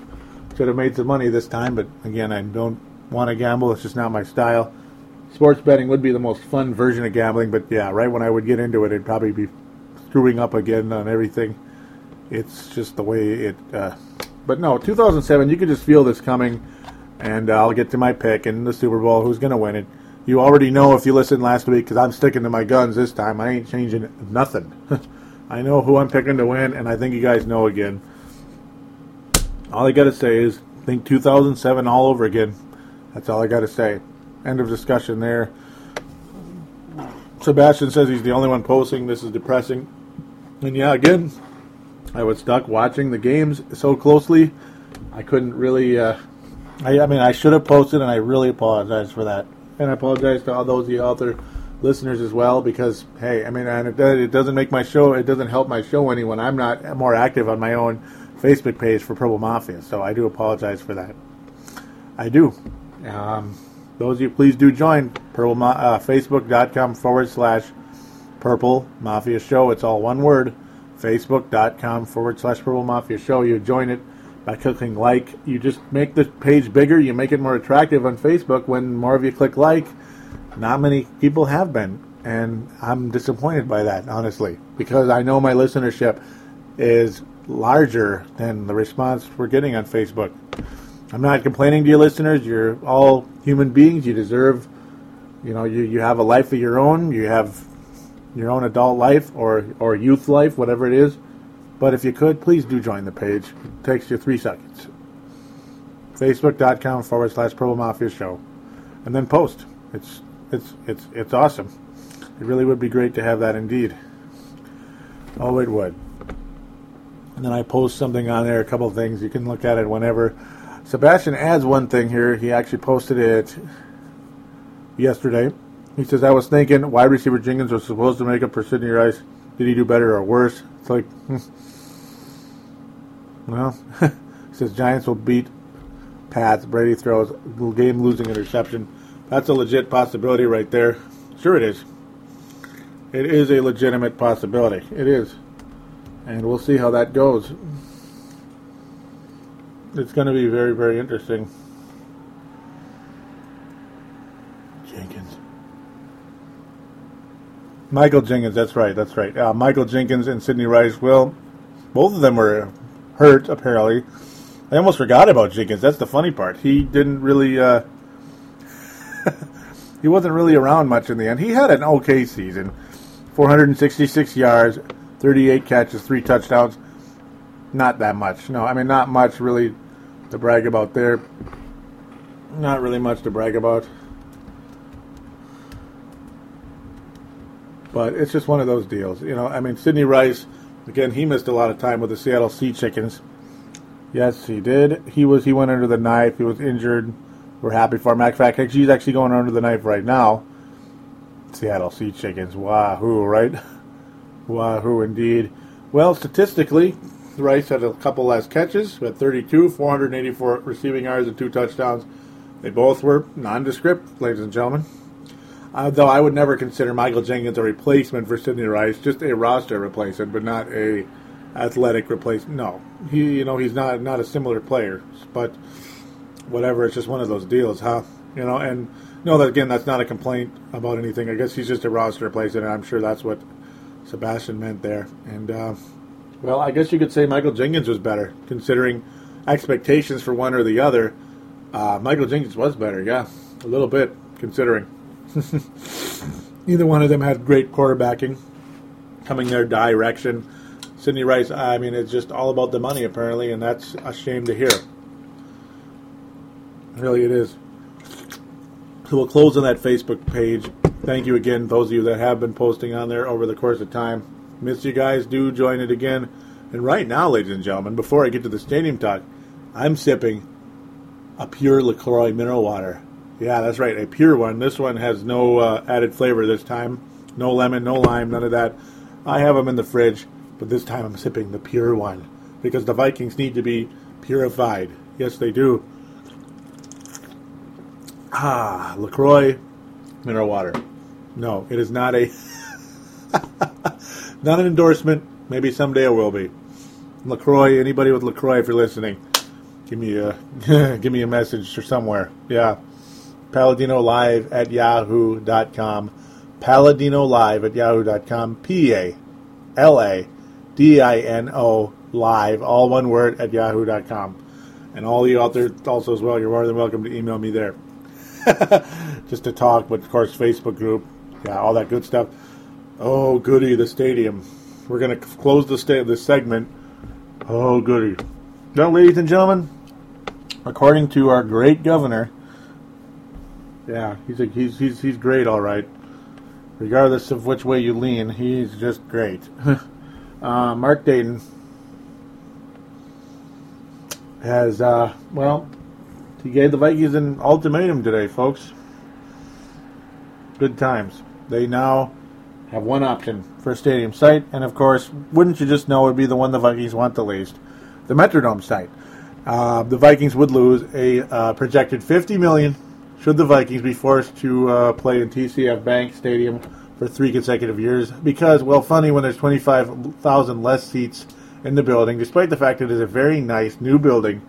Should have made some money this time, but again, I don't want to gamble. It's just not my style. Sports betting would be the most fun version of gambling, but yeah, right when I would get into it, it'd probably be screwing up again on everything. It's just the way it. Uh, but no, 2007, you could just feel this coming, and I'll get to my pick in the Super Bowl. Who's going to win it? You already know if you listened last week because I'm sticking to my guns this time. I ain't changing nothing. I know who I'm picking to win, and I think you guys know again. All I got to say is think 2007 all over again. That's all I got to say. End of discussion there. Sebastian says he's the only one posting. This is depressing. And yeah, again, I was stuck watching the games so closely. I couldn't really. Uh, I, I, mean, I should have posted, and I really apologize for that. And I apologize to all those the other listeners as well, because hey, I mean, and it, it doesn't make my show. It doesn't help my show any when I'm not more active on my own Facebook page for Purple Mafia. So I do apologize for that. I do. Um, those of you, please do join Purple Ma- uh, Facebook.com forward slash Purple Mafia Show. It's all one word. Facebook.com forward slash Purple Mafia Show. You join it by clicking like. You just make the page bigger. You make it more attractive on Facebook. When more of you click like, not many people have been. And I'm disappointed by that, honestly, because I know my listenership is larger than the response we're getting on Facebook. I'm not complaining to you listeners. You're all human beings. You deserve, you know, you, you have a life of your own. You have your own adult life or, or youth life, whatever it is. But if you could, please do join the page. It takes you three seconds. Facebook.com forward slash Purple Mafia Show. And then post. It's it's it's it's awesome. It really would be great to have that indeed. Oh, it would and then I post something on there, a couple things. You can look at it whenever. Sebastian adds one thing here. He actually posted it yesterday. He says, I was thinking wide receiver Jenkins was supposed to make up for Sidney Rice. Did he do better or worse? It's like, hmm. well, he says Giants will beat Pats. Brady throws game losing interception. That's a legit possibility right there. Sure, it is. It is a legitimate possibility. It is and we'll see how that goes. It's going to be very, very interesting. Jenkins. Michael Jenkins, that's right, that's right. Uh, Michael Jenkins and Sidney Rice, well, both of them were hurt, apparently. I almost forgot about Jenkins. That's the funny part. He didn't really, uh, he wasn't really around much in the end. He had an okay season 466 yards, 38 catches, three touchdowns. Not that much. No, I mean, not much really to brag about there. Not really much to brag about. But it's just one of those deals. You know, I mean, Sidney Rice, again, he missed a lot of time with the Seattle Sea Chickens. Yes, he did. He was he went under the knife. He was injured. We're happy for him. Of fact, he's actually going under the knife right now. Seattle Sea Chickens. Wahoo, right? Wahoo, indeed. Well, statistically, Rice had a couple less catches, had 32, 484 receiving yards, and two touchdowns. They both were nondescript, ladies and gentlemen. Uh, though I would never consider Michael Jenkins a replacement for Sidney Rice, just a roster replacement, but not a athletic replacement. No, he, you know, he's not not a similar player. But whatever, it's just one of those deals, huh? You know, and no, that again, that's not a complaint about anything. I guess he's just a roster replacement, and I'm sure that's what Sebastian meant there. And, uh, well, I guess you could say Michael Jenkins was better, considering expectations for one or the other. Uh, Michael Jenkins was better, yeah, a little bit considering. Neither one of them had great quarterbacking coming their direction. Sidney Rice, I mean, it's just all about the money apparently, and that's a shame to hear. Really, it is. So we'll close on that Facebook page. Thank you again, those of you that have been posting on there over the course of time. Miss you guys. Do join it again. And right now, ladies and gentlemen, before I get to the stadium talk, I'm sipping a pure LaCroix mineral water. Yeah, that's right, a pure one. This one has no uh, added flavor this time. No lemon, no lime, none of that. I have them in the fridge, but this time I'm sipping the pure one because the Vikings need to be purified. Yes, they do. Ah, LaCroix mineral water. No, it is not a not an endorsement. Maybe someday it will be. LaCroix, anybody with LaCroix, if you're listening, give me a give me a message or somewhere. Yeah. Paladino Live at yahoo.com. Paladino Live at yahoo.com. P A L A D I N O Live, all one word at yahoo.com. And all you out there also as well, you're more than welcome to email me there. Just to talk, but of course, Facebook group, yeah, all that good stuff. Oh, goody, the stadium. We're going to close the sta- this segment. Oh, goody. Now, ladies and gentlemen, according to our great governor, yeah, he's a, he's he's he's great, all right. Regardless of which way you lean, he's just great. uh, Mark Dayton has uh, well, he gave the Vikings an ultimatum today, folks. Good times. They now have one option for a stadium site, and of course, wouldn't you just know it would be the one the Vikings want the least, the Metrodome site. Uh, the Vikings would lose a uh, projected 50 million should the Vikings be forced to uh, play in TCF Bank Stadium for three consecutive years. Because, well, funny when there's 25,000 less seats in the building, despite the fact it is a very nice new building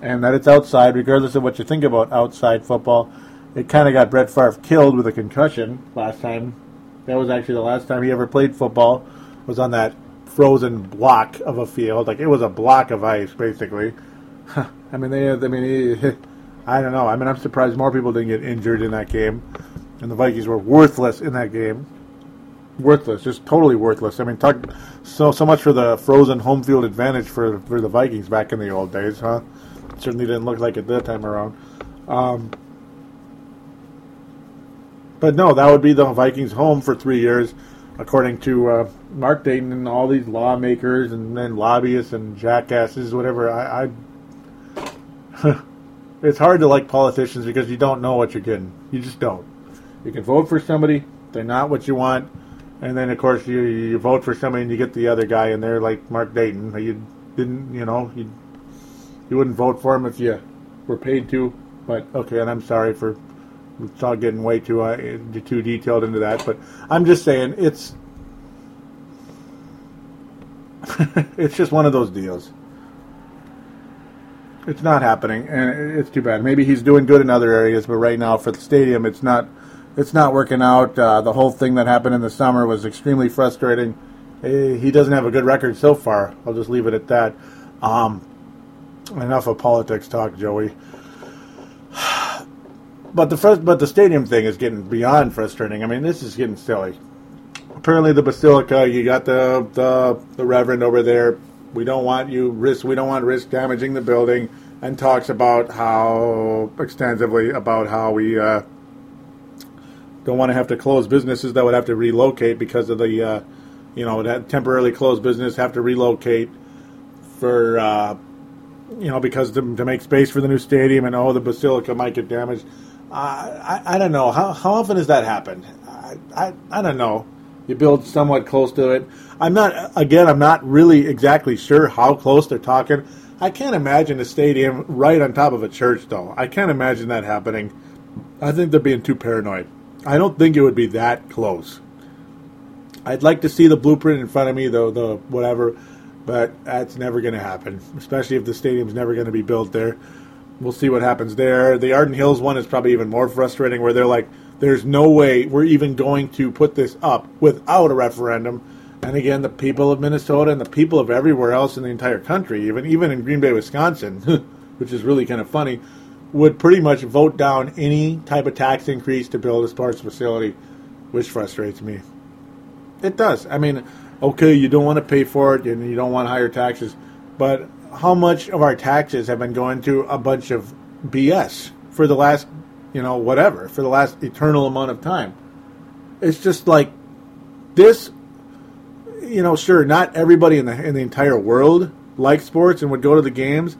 and that it's outside, regardless of what you think about outside football. It kind of got Brett Favre killed with a concussion last time. That was actually the last time he ever played football. Was on that frozen block of a field, like it was a block of ice, basically. I mean, they. I mean, he, I don't know. I mean, I'm surprised more people didn't get injured in that game, and the Vikings were worthless in that game. Worthless, just totally worthless. I mean, talk so so much for the frozen home field advantage for for the Vikings back in the old days, huh? certainly didn't look like it that time around. Um, but no, that would be the Vikings' home for three years, according to uh, Mark Dayton and all these lawmakers and then lobbyists and jackasses, whatever. I, I it's hard to like politicians because you don't know what you're getting. You just don't. You can vote for somebody, they're not what you want, and then of course you you vote for somebody and you get the other guy, and they're like Mark Dayton. You didn't, you know, you you wouldn't vote for him if you were paid to. But okay, and I'm sorry for it's all getting way too uh, too detailed into that. But I'm just saying it's it's just one of those deals. It's not happening, and it's too bad. Maybe he's doing good in other areas, but right now for the stadium, it's not it's not working out. Uh, the whole thing that happened in the summer was extremely frustrating. He doesn't have a good record so far. I'll just leave it at that. Um, enough of politics talk, Joey. But the first, but the stadium thing is getting beyond frustrating. I mean, this is getting silly. Apparently, the basilica, you got the the, the reverend over there. We don't want you risk. We don't want risk damaging the building, and talks about how extensively about how we uh, don't want to have to close businesses that would have to relocate because of the, uh, you know, that temporarily closed business have to relocate for uh, you know, because to, to, make space for the new stadium and oh, the basilica might get damaged. I, I don't know. How, how often does that happen? I, I, I don't know. You build somewhat close to it. I'm not, again, I'm not really exactly sure how close they're talking. I can't imagine a stadium right on top of a church, though. I can't imagine that happening. I think they're being too paranoid. I don't think it would be that close. I'd like to see the blueprint in front of me, though the whatever but that's never going to happen, especially if the stadium's never going to be built there. We'll see what happens there. The Arden Hills one is probably even more frustrating, where they're like, there's no way we're even going to put this up without a referendum. And again, the people of Minnesota and the people of everywhere else in the entire country, even even in Green Bay, Wisconsin, which is really kind of funny, would pretty much vote down any type of tax increase to build a sports facility, which frustrates me. It does. I mean, okay, you don't want to pay for it and you don't want higher taxes, but how much of our taxes have been going to a bunch of BS for the last, you know, whatever, for the last eternal amount of time? It's just like this you know, sure, not everybody in the in the entire world likes sports and would go to the games,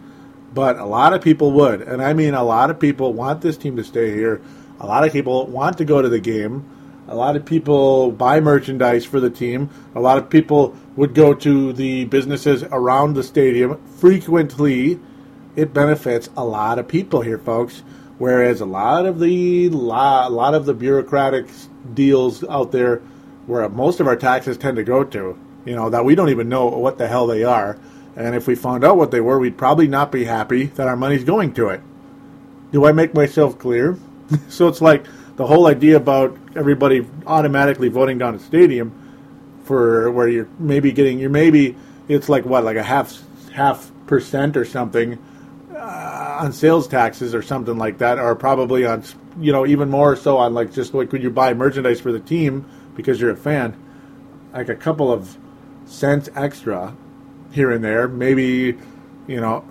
but a lot of people would, and I mean, a lot of people want this team to stay here. A lot of people want to go to the game. A lot of people buy merchandise for the team. A lot of people would go to the businesses around the stadium frequently. It benefits a lot of people here, folks. Whereas a lot of the a lot of the bureaucratic deals out there where most of our taxes tend to go to. You know, that we don't even know what the hell they are. And if we found out what they were, we'd probably not be happy that our money's going to it. Do I make myself clear? so it's like the whole idea about everybody automatically voting down a stadium for where you're maybe getting you're maybe it's like what like a half half percent or something uh, on sales taxes or something like that, or probably on you know even more so on like just like when you buy merchandise for the team because you're a fan, like a couple of cents extra here and there, maybe you know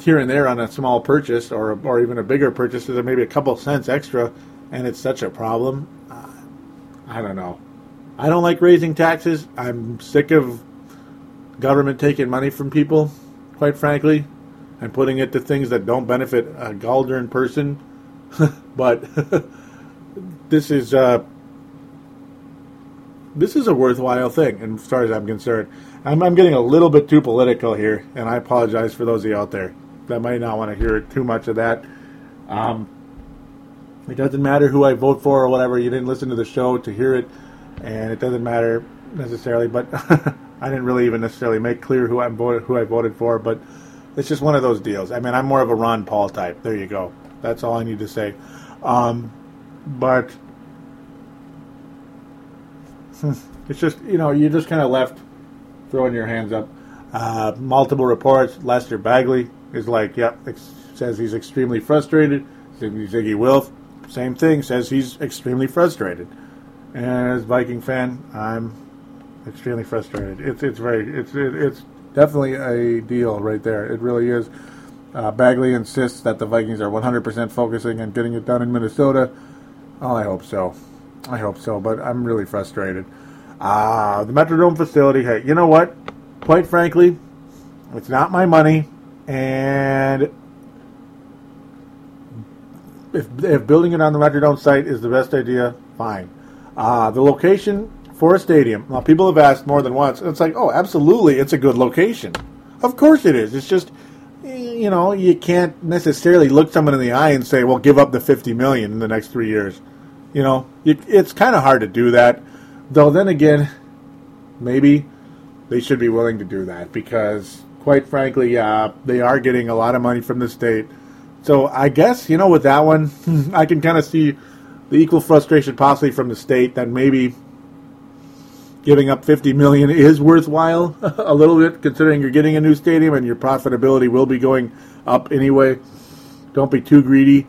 here and there on a small purchase or or even a bigger purchase, there maybe a couple cents extra, and it's such a problem. Uh, I don't know. I don't like raising taxes. I'm sick of government taking money from people, quite frankly, and putting it to things that don't benefit a Galdern person. but this is uh, this is a worthwhile thing, and as far as I'm concerned. I'm, I'm getting a little bit too political here, and I apologize for those of you out there that might not want to hear too much of that. Um, it doesn't matter who I vote for or whatever. You didn't listen to the show to hear it, and it doesn't matter necessarily. But I didn't really even necessarily make clear who I voted who I voted for. But it's just one of those deals. I mean, I'm more of a Ron Paul type. There you go. That's all I need to say. Um, but it's just you know you're just kind of left throwing your hands up. Uh, multiple reports. Lester Bagley is like, yep, ex- says he's extremely frustrated. Zygi Wilf, same thing, says he's extremely frustrated. And as Viking fan, I'm extremely frustrated. It's it's very it's it, it's definitely a deal right there. It really is. Uh, Bagley insists that the Vikings are 100% focusing on getting it done in Minnesota. Oh, I hope so. I hope so, but I'm really frustrated. Uh, the Metrodome facility, hey, you know what? Quite frankly, it's not my money, and if, if building it on the Metrodome site is the best idea, fine. Uh, the location for a stadium, now people have asked more than once, it's like, oh, absolutely, it's a good location. Of course it is. It's just, you know, you can't necessarily look someone in the eye and say, well, give up the 50 million in the next three years. You know, it's kind of hard to do that. Though then again, maybe they should be willing to do that because, quite frankly, yeah, they are getting a lot of money from the state. So I guess you know with that one, I can kind of see the equal frustration possibly from the state that maybe giving up 50 million is worthwhile a little bit considering you're getting a new stadium and your profitability will be going up anyway. Don't be too greedy.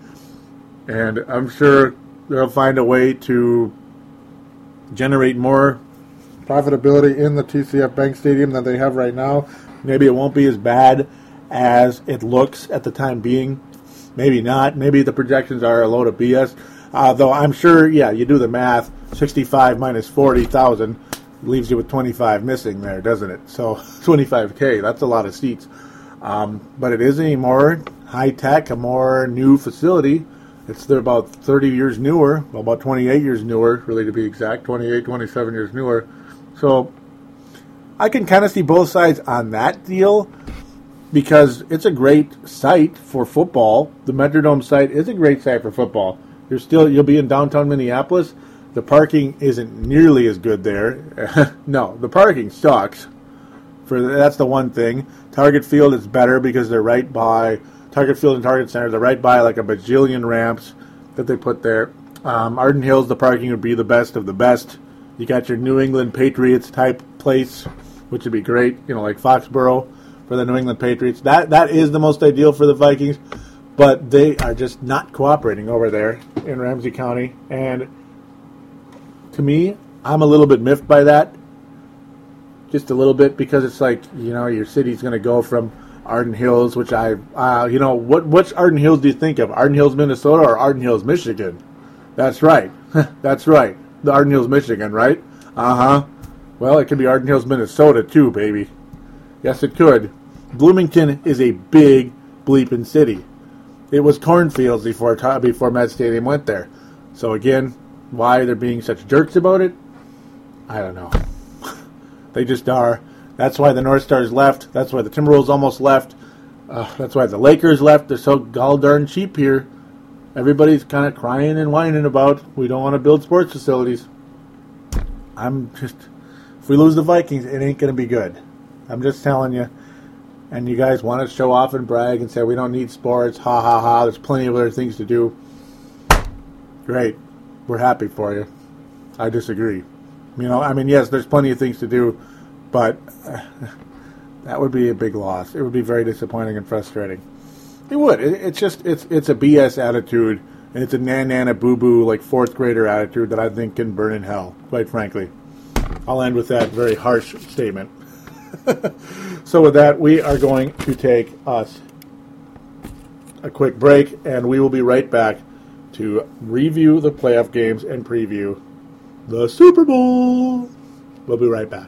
And I'm sure they'll find a way to generate more profitability in the TCF Bank Stadium than they have right now. Maybe it won't be as bad as it looks at the time being. Maybe not. Maybe the projections are a load of BS. Uh, though I'm sure, yeah, you do the math. 65 minus 40,000 leaves you with 25 missing there, doesn't it? So 25K, that's a lot of seats. Um, but it is a more high tech, a more new facility it's about 30 years newer, well, about 28 years newer, really to be exact, 28, 27 years newer. So I can kind of see both sides on that deal because it's a great site for football. The Metrodome site is a great site for football. You're still you'll be in downtown Minneapolis. The parking isn't nearly as good there. no, the parking sucks. For that's the one thing. Target Field is better because they're right by Target Field and Target Center. They're right by like a bajillion ramps that they put there. Um, Arden Hills, the parking would be the best of the best. You got your New England Patriots type place, which would be great. You know, like Foxborough for the New England Patriots. That that is the most ideal for the Vikings. but they are just not cooperating over there in Ramsey County. And to me, I'm a little bit miffed by that. Just a little bit because it's like, you know, your city's going to go from Arden Hills, which I, uh, you know, what which Arden Hills do you think of? Arden Hills, Minnesota, or Arden Hills, Michigan? That's right. That's right. The Arden Hills, Michigan, right? Uh huh. Well, it could be Arden Hills, Minnesota, too, baby. Yes, it could. Bloomington is a big bleeping city. It was cornfields before before Met Stadium went there. So again, why they're being such jerks about it, I don't know. they just are. That's why the North Stars left. That's why the Timberwolves almost left. Uh, that's why the Lakers left. They're so gall darn cheap here. Everybody's kind of crying and whining about we don't want to build sports facilities. I'm just, if we lose the Vikings, it ain't going to be good. I'm just telling you. And you guys want to show off and brag and say we don't need sports. Ha ha ha. There's plenty of other things to do. Great. We're happy for you. I disagree. You know, I mean, yes, there's plenty of things to do but uh, that would be a big loss. It would be very disappointing and frustrating. It would. It, it's just it's it's a BS attitude, and it's a nan nana boo boo like fourth grader attitude that I think can burn in hell. Quite frankly, I'll end with that very harsh statement. so with that, we are going to take us a quick break, and we will be right back to review the playoff games and preview the Super Bowl. We'll be right back.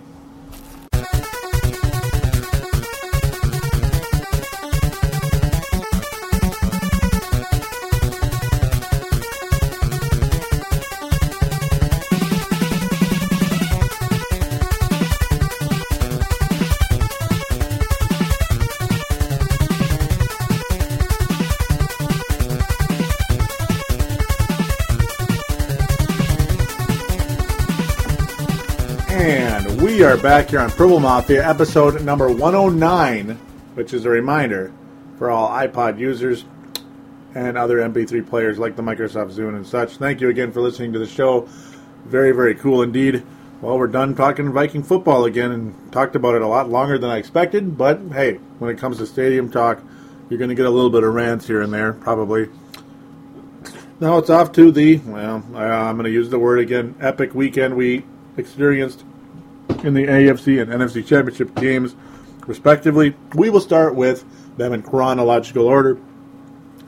Are back here on Purple Mafia, episode number 109, which is a reminder for all iPod users and other MP3 players like the Microsoft Zune and such. Thank you again for listening to the show. Very, very cool indeed. Well, we're done talking Viking football again and talked about it a lot longer than I expected, but hey, when it comes to stadium talk, you're going to get a little bit of rants here and there, probably. Now it's off to the, well, uh, I'm going to use the word again, epic weekend we experienced in the AFC and NFC championship games, respectively. We will start with them in chronological order.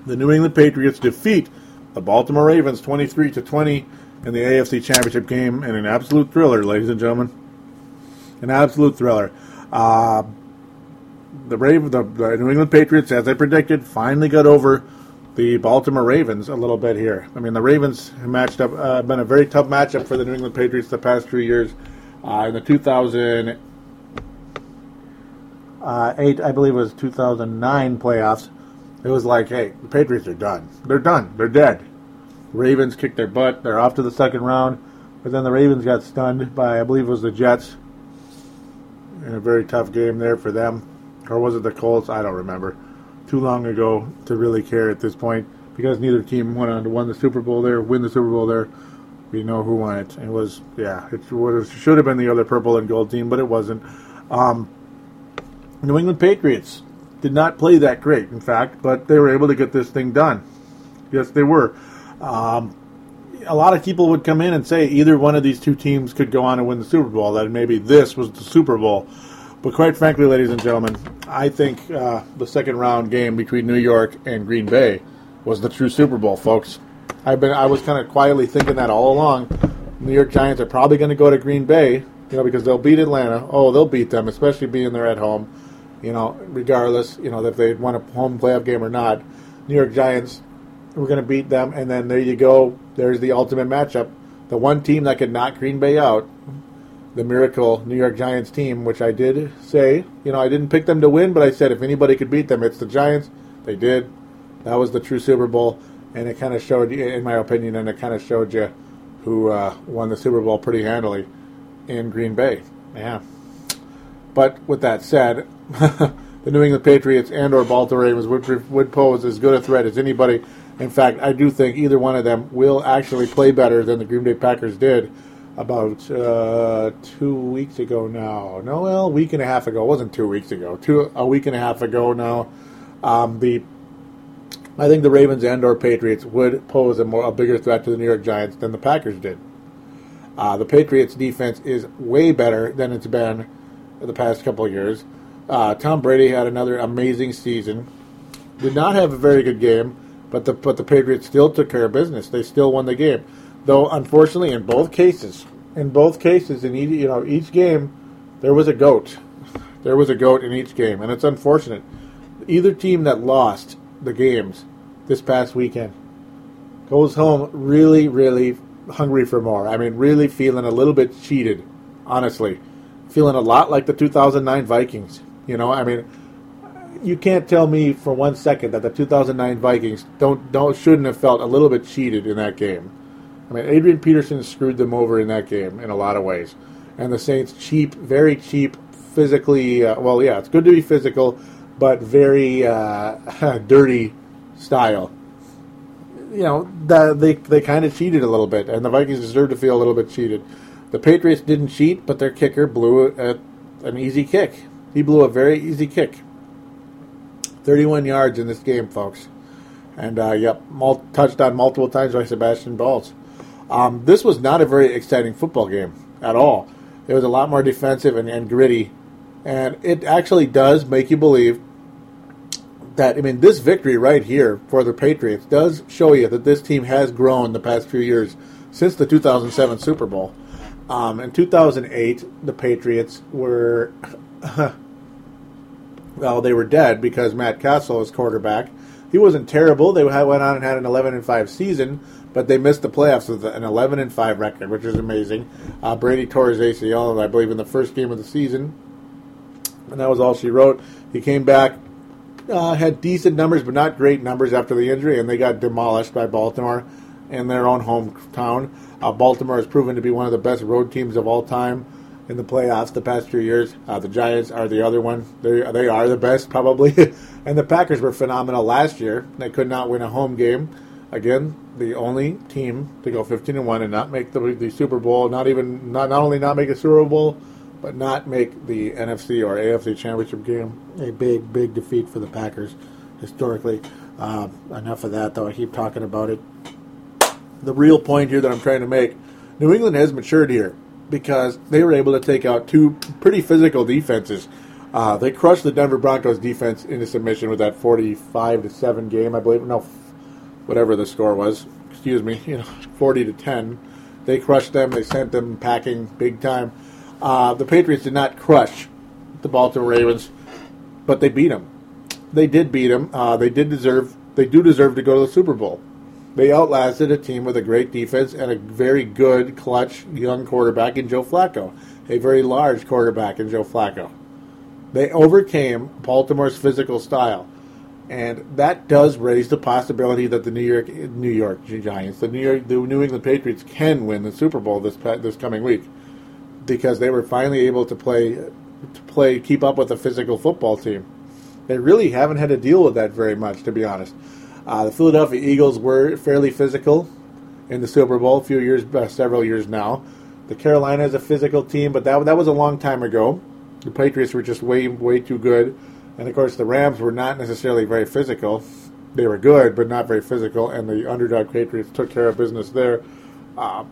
The New England Patriots defeat the Baltimore Ravens 23 to 20 in the AFC championship game in an absolute thriller, ladies and gentlemen. An absolute thriller. Uh, the, the, the New England Patriots, as I predicted, finally got over the Baltimore Ravens a little bit here. I mean, the Ravens have matched up, uh, been a very tough matchup for the New England Patriots the past three years. Uh, in the 2008, uh, I believe it was 2009 playoffs, it was like, hey, the Patriots are done. They're done. They're dead. Ravens kicked their butt. They're off to the second round. But then the Ravens got stunned by, I believe it was the Jets in a very tough game there for them. Or was it the Colts? I don't remember. Too long ago to really care at this point because neither team went on to win the Super Bowl there, win the Super Bowl there. We know who won it. It was yeah. It would should have been the other purple and gold team, but it wasn't. Um, New England Patriots did not play that great, in fact, but they were able to get this thing done. Yes, they were. Um, a lot of people would come in and say either one of these two teams could go on and win the Super Bowl. That maybe this was the Super Bowl. But quite frankly, ladies and gentlemen, I think uh, the second round game between New York and Green Bay was the true Super Bowl, folks. I've been I was kind of quietly thinking that all along. New York Giants are probably going to go to Green Bay, you know, because they'll beat Atlanta. Oh, they'll beat them, especially being they're at home. You know, regardless, you know, if they won a home playoff game or not. New York Giants, we're going to beat them, and then there you go. There's the ultimate matchup. The one team that could knock Green Bay out, the miracle New York Giants team, which I did say, you know, I didn't pick them to win, but I said if anybody could beat them, it's the Giants. They did. That was the true Super Bowl and it kind of showed, you, in my opinion, and it kind of showed you who uh, won the Super Bowl pretty handily in Green Bay. Yeah. But with that said, the New England Patriots and or Baltimore Ravens would, would pose as good a threat as anybody. In fact, I do think either one of them will actually play better than the Green Bay Packers did about uh, two weeks ago now. No, well, a week and a half ago. It wasn't two weeks ago. Two a week and a half ago now. Um, the I think the Ravens and or Patriots would pose a more a bigger threat to the New York Giants than the Packers did. Uh, the Patriots defense is way better than it's been the past couple of years. Uh, Tom Brady had another amazing season. Did not have a very good game, but the but the Patriots still took care of business. They still won the game, though unfortunately in both cases, in both cases in each you know each game, there was a goat. There was a goat in each game, and it's unfortunate. Either team that lost the games this past weekend goes home really, really hungry for more. I mean, really feeling a little bit cheated, honestly. Feeling a lot like the 2009 Vikings. You know, I mean, you can't tell me for one second that the 2009 Vikings don't don't shouldn't have felt a little bit cheated in that game. I mean, Adrian Peterson screwed them over in that game in a lot of ways, and the Saints cheap, very cheap, physically. Uh, well, yeah, it's good to be physical, but very uh, dirty style. You know, that they they kind of cheated a little bit, and the Vikings deserve to feel a little bit cheated. The Patriots didn't cheat, but their kicker blew a, an easy kick. He blew a very easy kick. 31 yards in this game, folks. And, uh, yep, mul- touched on multiple times by Sebastian Bowles. Um, this was not a very exciting football game at all. It was a lot more defensive and, and gritty. And it actually does make you believe that, I mean, this victory right here for the Patriots does show you that this team has grown the past few years since the 2007 Super Bowl. Um, in 2008, the Patriots were well, they were dead because Matt Cassel was quarterback. He wasn't terrible. They went on and had an 11 and 5 season, but they missed the playoffs with an 11 and 5 record, which is amazing. Uh, Brady tore his ACL, I believe, in the first game of the season, and that was all she wrote. He came back, uh, had decent numbers, but not great numbers after the injury, and they got demolished by Baltimore in their own hometown. Uh, Baltimore has proven to be one of the best road teams of all time in the playoffs the past few years. Uh, the Giants are the other one. They they are the best probably, and the Packers were phenomenal last year. They could not win a home game. Again, the only team to go 15 and one and not make the, the Super Bowl. Not even not not only not make a Super Bowl, but not make the NFC or AFC Championship game. A big big defeat for the Packers historically. Uh, enough of that though. I keep talking about it. The real point here that I'm trying to make: New England has matured here because they were able to take out two pretty physical defenses. Uh, they crushed the Denver Broncos defense into submission with that 45 to 7 game, I believe. No, whatever the score was. Excuse me, you know, 40 to 10. They crushed them. They sent them packing big time. Uh, the Patriots did not crush the Baltimore Ravens, but they beat them. They did beat them. Uh, they did deserve. They do deserve to go to the Super Bowl. They outlasted a team with a great defense and a very good, clutch young quarterback in Joe Flacco, a very large quarterback in Joe Flacco. They overcame Baltimore's physical style, and that does raise the possibility that the New York New York Giants, the New York, the New England Patriots, can win the Super Bowl this this coming week because they were finally able to play to play keep up with a physical football team. They really haven't had to deal with that very much, to be honest. Uh, the Philadelphia Eagles were fairly physical in the Super Bowl a few years, uh, several years now. The Carolina is a physical team, but that that was a long time ago. The Patriots were just way way too good, and of course the Rams were not necessarily very physical. They were good, but not very physical, and the underdog Patriots took care of business there. Uh,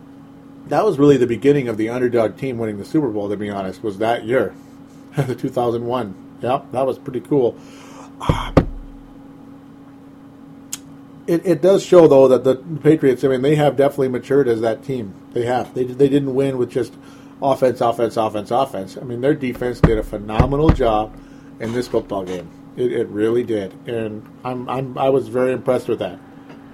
that was really the beginning of the underdog team winning the Super Bowl. To be honest, was that year, the 2001. Yep, that was pretty cool. It, it does show though that the Patriots. I mean, they have definitely matured as that team. They have. They they didn't win with just offense, offense, offense, offense. I mean, their defense did a phenomenal job in this football game. It, it really did, and I'm, I'm I was very impressed with that.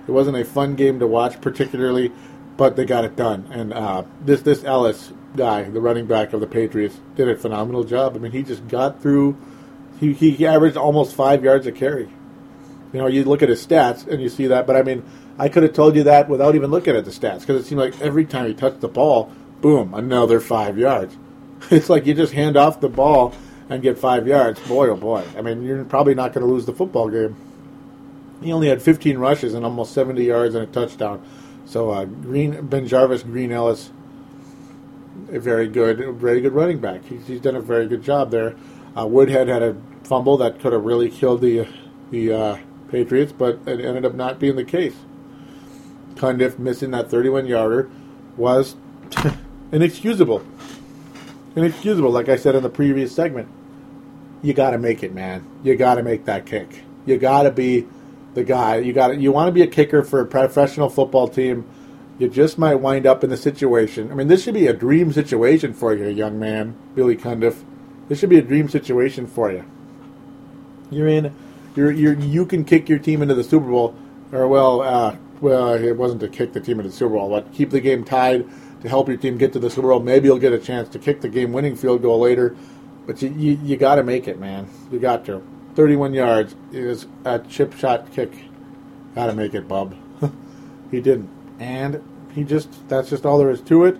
It wasn't a fun game to watch particularly, but they got it done. And uh, this this Ellis guy, the running back of the Patriots, did a phenomenal job. I mean, he just got through. He, he averaged almost five yards a carry. You know, you look at his stats and you see that, but I mean, I could have told you that without even looking at the stats because it seemed like every time he touched the ball, boom, another five yards. It's like you just hand off the ball and get five yards. Boy, oh boy. I mean, you're probably not going to lose the football game. He only had 15 rushes and almost 70 yards and a touchdown. So, uh, Green BenJarvus, Green Ellis, a very good, very good running back. He's, he's done a very good job there. Uh, Woodhead had a fumble that could have really killed the the uh, Patriots, but it ended up not being the case. Cundiff missing that 31 yarder was inexcusable. Inexcusable, like I said in the previous segment. You got to make it, man. You got to make that kick. You got to be the guy. You got you want to be a kicker for a professional football team. You just might wind up in the situation. I mean, this should be a dream situation for you, young man, Billy Cundiff. This should be a dream situation for you. You're in. You're, you're you can kick your team into the Super Bowl, or well, uh, well, it wasn't to kick the team into the Super Bowl, but keep the game tied to help your team get to the Super Bowl. Maybe you'll get a chance to kick the game-winning field goal later, but you you, you got to make it, man. You got to. 31 yards is a chip shot kick. Got to make it, bub. he didn't, and he just that's just all there is to it.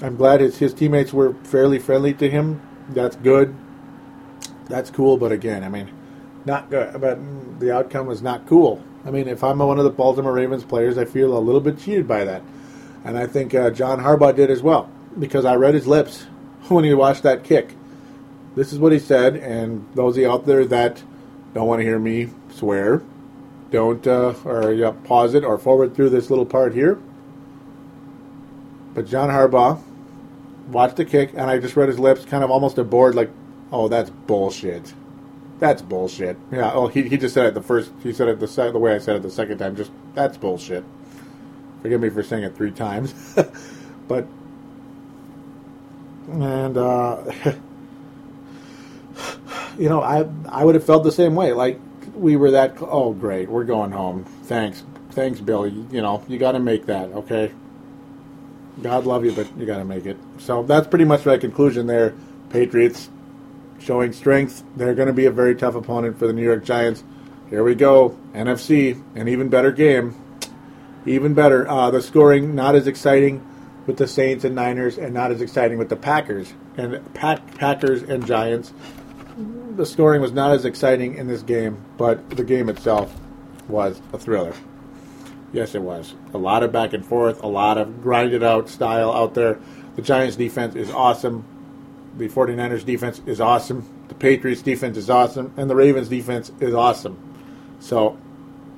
I'm glad his his teammates were fairly friendly to him. That's good. That's cool, but again, I mean, not good. But the outcome was not cool. I mean, if I'm one of the Baltimore Ravens players, I feel a little bit cheated by that, and I think uh, John Harbaugh did as well because I read his lips when he watched that kick. This is what he said, and those of you out there that don't want to hear me swear, don't uh, or yeah, pause it or forward through this little part here. But John Harbaugh watched the kick, and I just read his lips, kind of almost a bored, like, "Oh, that's bullshit. That's bullshit." Yeah. Oh, he, he just said it the first. He said it the se- the way I said it the second time. Just that's bullshit. Forgive me for saying it three times, but and uh, you know, I I would have felt the same way. Like we were that. Oh, great, we're going home. Thanks, thanks, Billy. You know, you got to make that. Okay. God love you, but you got to make it. So that's pretty much my conclusion there. Patriots showing strength. They're going to be a very tough opponent for the New York Giants. Here we go. NFC, an even better game. Even better. Uh, the scoring not as exciting with the Saints and Niners, and not as exciting with the Packers and Pack, Packers and Giants. The scoring was not as exciting in this game, but the game itself was a thriller. Yes, it was. A lot of back and forth, a lot of grinded out style out there. The Giants defense is awesome. The 49ers defense is awesome. The Patriots defense is awesome. And the Ravens defense is awesome. So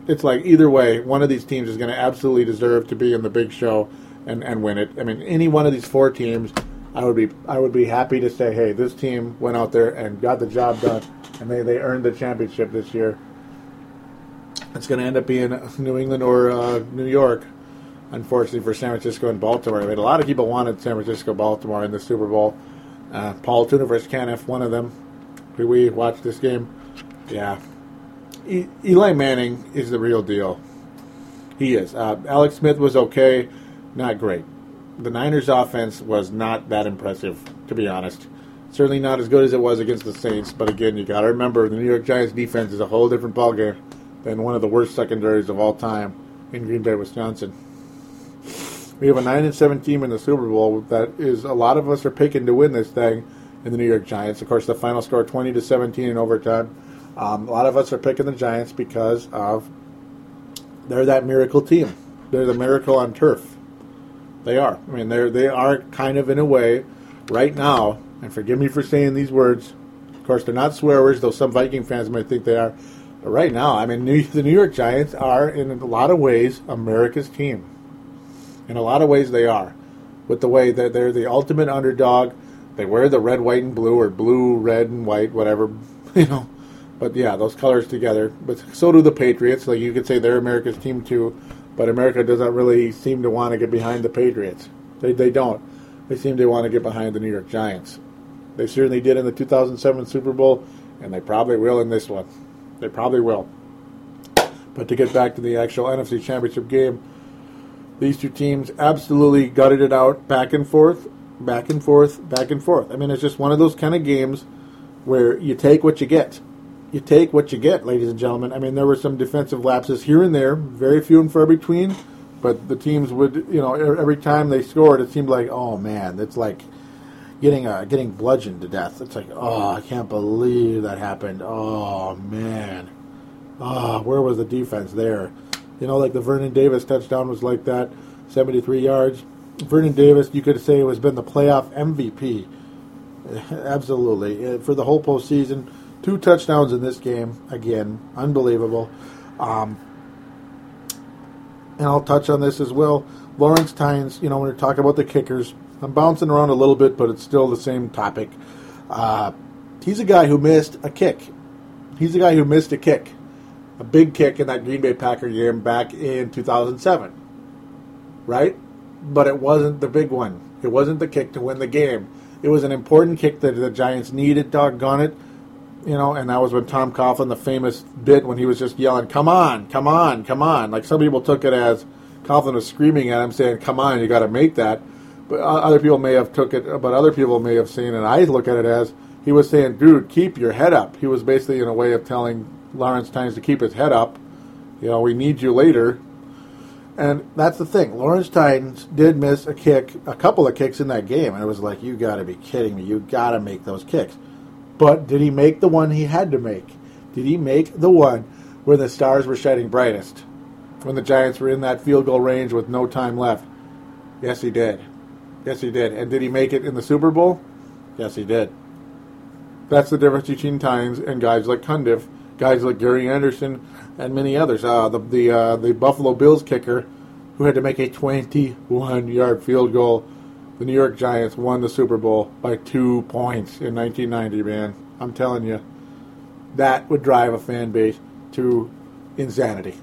it's like either way, one of these teams is going to absolutely deserve to be in the big show and, and win it. I mean, any one of these four teams, I would be I would be happy to say, hey, this team went out there and got the job done, and they, they earned the championship this year. It's going to end up being New England or uh, New York, unfortunately for San Francisco and Baltimore. I mean, a lot of people wanted San Francisco, Baltimore in the Super Bowl. Uh, Paul Tuna versus Caniff, one of them. We watch this game? Yeah. E- Eli Manning is the real deal. He is. Uh, Alex Smith was okay, not great. The Niners' offense was not that impressive, to be honest. Certainly not as good as it was against the Saints, but again, you got to remember the New York Giants' defense is a whole different ballgame than one of the worst secondaries of all time in Green Bay, Wisconsin. We have a nine and seven team in the Super Bowl that is a lot of us are picking to win this thing in the New York Giants. Of course, the final score twenty to seventeen in overtime. Um, a lot of us are picking the Giants because of they're that miracle team. They're the miracle on turf. They are. I mean, they're they are kind of in a way right now. And forgive me for saying these words. Of course, they're not swear words, though some Viking fans might think they are. But right now, I mean, New, the New York Giants are in a lot of ways America's team. In a lot of ways, they are. With the way that they're the ultimate underdog. They wear the red, white, and blue, or blue, red, and white, whatever, you know. But yeah, those colors together. But so do the Patriots. Like you could say they're America's team too. But America doesn't really seem to want to get behind the Patriots. They, they don't. They seem to want to get behind the New York Giants. They certainly did in the 2007 Super Bowl, and they probably will in this one. They probably will. But to get back to the actual NFC Championship game, these two teams absolutely gutted it out back and forth, back and forth, back and forth. I mean, it's just one of those kind of games where you take what you get. You take what you get, ladies and gentlemen. I mean, there were some defensive lapses here and there, very few and far between, but the teams would, you know, every time they scored, it seemed like, oh man, it's like getting uh, getting bludgeoned to death. It's like, oh, I can't believe that happened. Oh man, oh, where was the defense there? You know, like the Vernon Davis touchdown was like that, 73 yards. Vernon Davis, you could say, has been the playoff MVP. Absolutely. For the whole postseason, Two touchdowns in this game. Again, unbelievable. Um, and I'll touch on this as well. Lawrence Tynes, you know, when you're talking about the kickers, I'm bouncing around a little bit, but it's still the same topic. Uh, he's a guy who missed a kick. He's a guy who missed a kick, a big kick in that Green Bay Packer game back in 2007, right? But it wasn't the big one. It wasn't the kick to win the game. It was an important kick that the Giants needed, doggone it. You know, and that was when Tom Coughlin, the famous bit when he was just yelling, "Come on, come on, come on!" Like some people took it as Coughlin was screaming at him, saying, "Come on, you got to make that." But other people may have took it, but other people may have seen, and I look at it as he was saying, "Dude, keep your head up." He was basically in a way of telling Lawrence Tynes to keep his head up. You know, we need you later. And that's the thing. Lawrence Tynes did miss a kick, a couple of kicks in that game, and it was like, you got to be kidding me. You got to make those kicks. But did he make the one he had to make? Did he make the one where the stars were shining brightest? When the Giants were in that field goal range with no time left? Yes, he did. Yes, he did. And did he make it in the Super Bowl? Yes, he did. That's the difference between Tynes and guys like Cundiff, guys like Gary Anderson, and many others. Uh, the the, uh, the Buffalo Bills kicker, who had to make a 21-yard field goal the New York Giants won the Super Bowl by two points in 1990, man. I'm telling you, that would drive a fan base to insanity.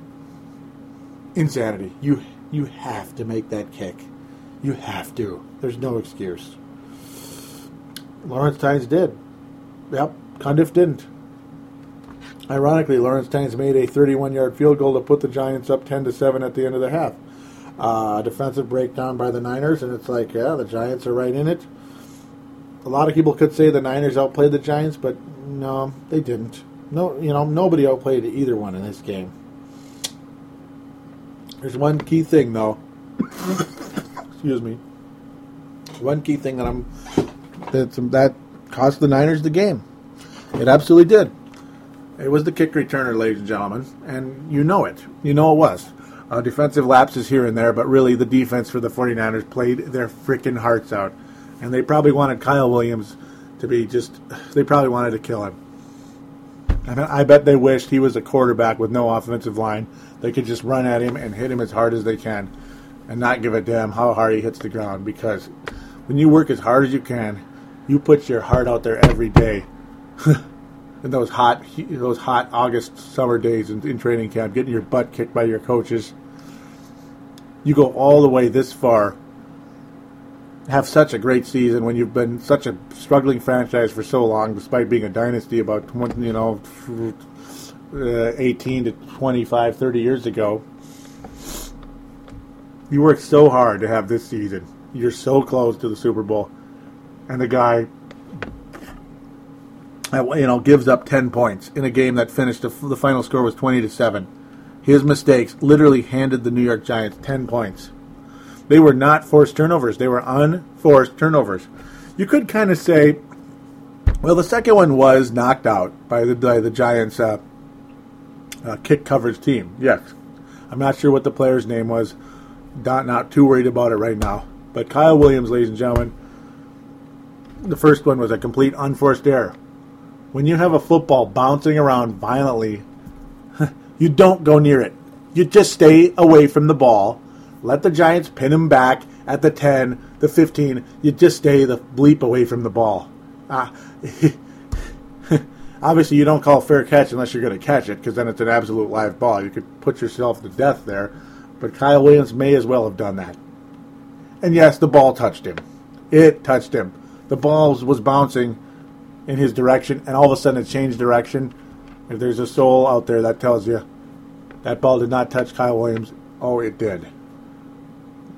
Insanity. You you have to make that kick. You have to. There's no excuse. Lawrence Tynes did. Yep, Cundiff didn't. Ironically, Lawrence Tynes made a 31-yard field goal to put the Giants up 10 to 7 at the end of the half uh, defensive breakdown by the Niners, and it's like, yeah, the Giants are right in it. A lot of people could say the Niners outplayed the Giants, but no, they didn't. No, you know, nobody outplayed either one in this game. There's one key thing, though. Excuse me. One key thing that I'm that that cost the Niners the game. It absolutely did. It was the kick returner, ladies and gentlemen, and you know it. You know it was. Uh, defensive lapses here and there, but really the defense for the 49ers played their freaking hearts out. And they probably wanted Kyle Williams to be just, they probably wanted to kill him. And I bet they wished he was a quarterback with no offensive line. They could just run at him and hit him as hard as they can and not give a damn how hard he hits the ground because when you work as hard as you can, you put your heart out there every day. in those hot those hot August summer days in, in training camp, getting your butt kicked by your coaches you go all the way this far, have such a great season when you've been such a struggling franchise for so long, despite being a dynasty about 20, you know, uh, 18 to 25, 30 years ago. You worked so hard to have this season. You're so close to the Super Bowl, and the guy, you know, gives up 10 points in a game that finished. The, final score was 20 to seven his mistakes literally handed the New York Giants 10 points. They were not forced turnovers, they were unforced turnovers. You could kind of say, well, the second one was knocked out by the, by the Giants' uh, uh, kick coverage team. Yes. I'm not sure what the player's name was. Not, not too worried about it right now. But Kyle Williams, ladies and gentlemen, the first one was a complete unforced error. When you have a football bouncing around violently you don't go near it. You just stay away from the ball. Let the Giants pin him back at the 10, the 15. You just stay the bleep away from the ball. Ah, obviously, you don't call fair catch unless you're going to catch it because then it's an absolute live ball. You could put yourself to death there. But Kyle Williams may as well have done that. And yes, the ball touched him. It touched him. The ball was bouncing in his direction, and all of a sudden it changed direction. If there's a soul out there that tells you that ball did not touch Kyle Williams, oh, it did.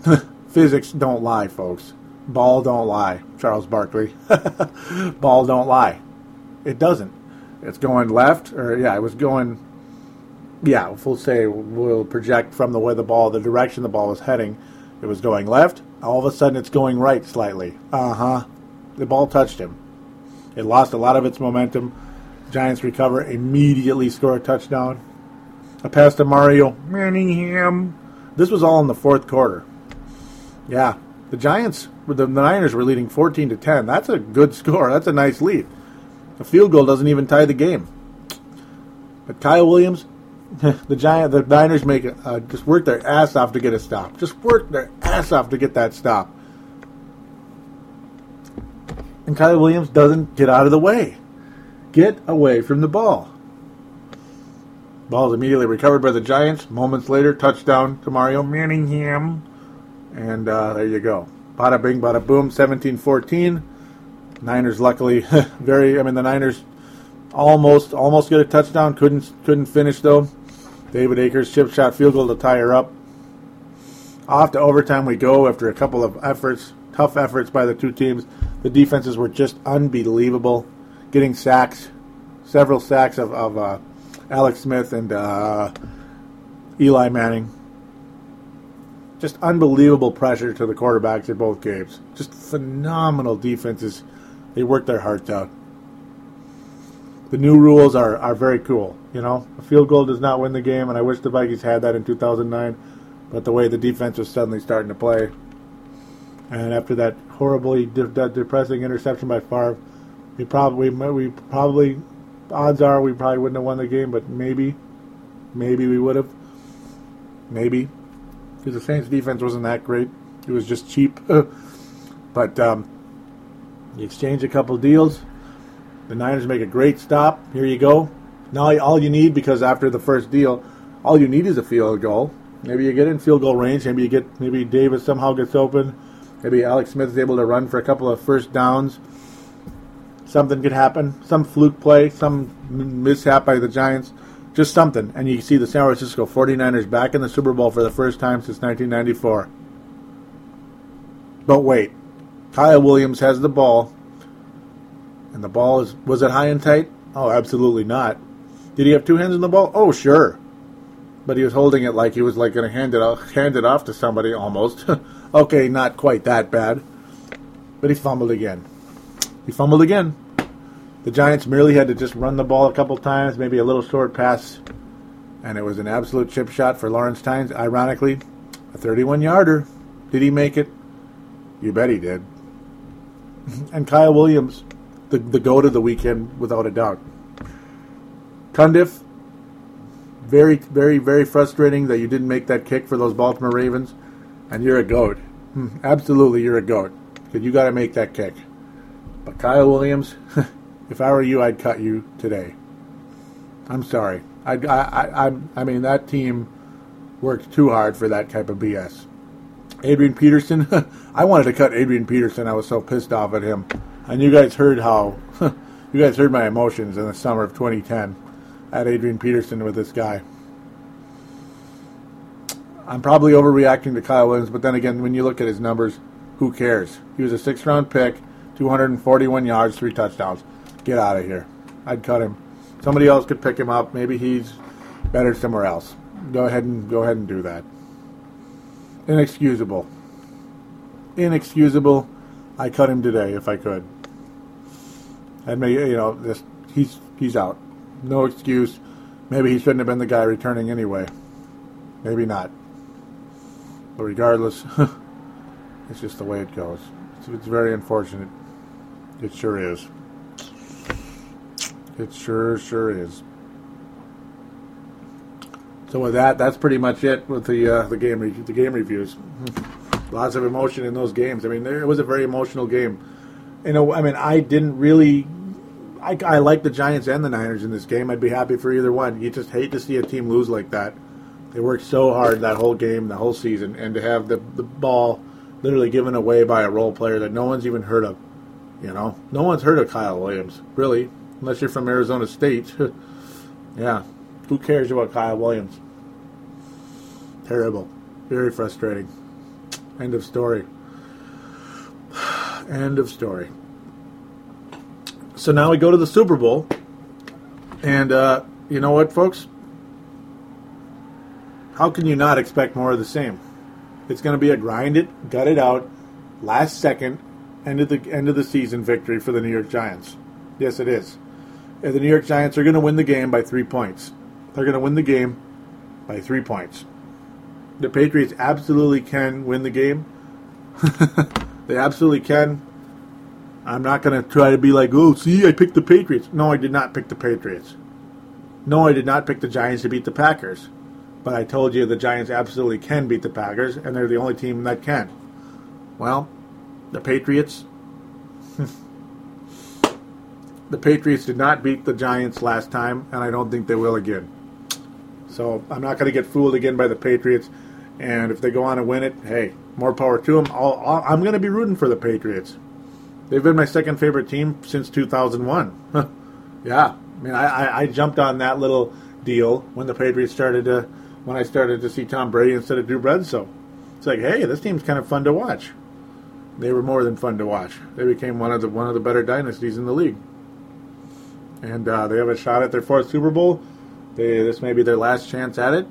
Physics don't lie, folks. Ball don't lie, Charles Barkley. ball don't lie. It doesn't. It's going left, or yeah, it was going. Yeah, we'll say we'll project from the way the ball, the direction the ball was heading. It was going left. All of a sudden, it's going right slightly. Uh huh. The ball touched him. It lost a lot of its momentum. Giants recover, immediately score a touchdown. A pass to Mario Manningham. This was all in the fourth quarter. Yeah, the Giants, the Niners were leading 14 to 10. That's a good score. That's a nice lead. A field goal doesn't even tie the game. But Kyle Williams, the Giant, the Niners make uh, just work their ass off to get a stop. Just work their ass off to get that stop. And Kyle Williams doesn't get out of the way. Get away from the ball. Ball is immediately recovered by the Giants. Moments later, touchdown to Mario Manningham. And uh, there you go. Bada bing, bada boom, 17 14. Niners, luckily, very. I mean, the Niners almost almost get a touchdown. Couldn't couldn't finish though. David Akers chip shot field goal to tie her up. Off to overtime we go after a couple of efforts, tough efforts by the two teams. The defenses were just unbelievable, getting sacks, several sacks of, of uh, Alex Smith and uh, Eli Manning. Just unbelievable pressure to the quarterbacks in both games. Just phenomenal defenses. They worked their hearts out. The new rules are, are very cool. You know, a field goal does not win the game, and I wish the Vikings had that in 2009. But the way the defense was suddenly starting to play, and after that horribly de- de- depressing interception by Favre, we probably we probably odds are we probably wouldn't have won the game, but maybe, maybe we would have. Maybe. Because the Saints defense wasn't that great. It was just cheap. but um, you exchange a couple deals. The Niners make a great stop. Here you go. Now all you need, because after the first deal, all you need is a field goal. Maybe you get in field goal range. Maybe you get maybe Davis somehow gets open. Maybe Alex Smith is able to run for a couple of first downs something could happen, some fluke play, some mishap by the Giants, just something. And you see the San Francisco 49ers back in the Super Bowl for the first time since 1994. But wait, Kyle Williams has the ball, and the ball is was it high and tight? Oh, absolutely not. Did he have two hands on the ball? Oh, sure. But he was holding it like he was like going to hand it off, hand it off to somebody almost. okay, not quite that bad. But he fumbled again. He fumbled again. The Giants merely had to just run the ball a couple times, maybe a little short pass, and it was an absolute chip shot for Lawrence Tynes. Ironically, a 31 yarder. Did he make it? You bet he did. and Kyle Williams, the, the goat of the weekend, without a doubt. Cundiff, very, very, very frustrating that you didn't make that kick for those Baltimore Ravens, and you're a goat. Hmm, absolutely, you're a goat. Because you got to make that kick. But Kyle Williams, if I were you, I'd cut you today. I'm sorry. I, I, I, I mean, that team worked too hard for that type of BS. Adrian Peterson, I wanted to cut Adrian Peterson. I was so pissed off at him. And you guys heard how, you guys heard my emotions in the summer of 2010 at Adrian Peterson with this guy. I'm probably overreacting to Kyle Williams, but then again, when you look at his numbers, who cares? He was a six round pick, 241 yards, three touchdowns. Get out of here. I'd cut him. Somebody else could pick him up. Maybe he's better somewhere else. Go ahead and go ahead and do that. Inexcusable. Inexcusable. I cut him today if I could. And maybe you know, this he's he's out. No excuse. Maybe he shouldn't have been the guy returning anyway. Maybe not. But regardless, it's just the way it goes. It's, it's very unfortunate. It sure is. It sure, sure is. So with that, that's pretty much it with the uh, the game re- the game reviews. Lots of emotion in those games. I mean, there, it was a very emotional game. You know, I mean, I didn't really. I, I like the Giants and the Niners in this game. I'd be happy for either one. You just hate to see a team lose like that. They worked so hard that whole game, the whole season, and to have the the ball literally given away by a role player that no one's even heard of. You know, no one's heard of Kyle Williams, really, unless you're from Arizona State. yeah, who cares about Kyle Williams? Terrible, very frustrating. End of story. End of story. So now we go to the Super Bowl, and uh, you know what, folks? How can you not expect more of the same? It's going to be a grind it, gut it out, last second, end of the end of the season victory for the New York Giants. Yes, it is. The New York Giants are going to win the game by three points. They're going to win the game by three points. The Patriots absolutely can win the game. they absolutely can. I'm not going to try to be like, oh, see, I picked the Patriots. No, I did not pick the Patriots. No, I did not pick the Giants to beat the Packers. But I told you the Giants absolutely can beat the Packers, and they're the only team that can. Well, the Patriots. The Patriots did not beat the Giants last time, and I don't think they will again. So I'm not going to get fooled again by the Patriots. And if they go on and win it, hey, more power to them. i am going to be rooting for the Patriots. They've been my second favorite team since 2001. yeah, I mean, I, I, I, jumped on that little deal when the Patriots started to, when I started to see Tom Brady instead of Drew Bledsoe. It's like, hey, this team's kind of fun to watch. They were more than fun to watch. They became one of the one of the better dynasties in the league, and uh, they have a shot at their fourth Super Bowl. They, this may be their last chance at it.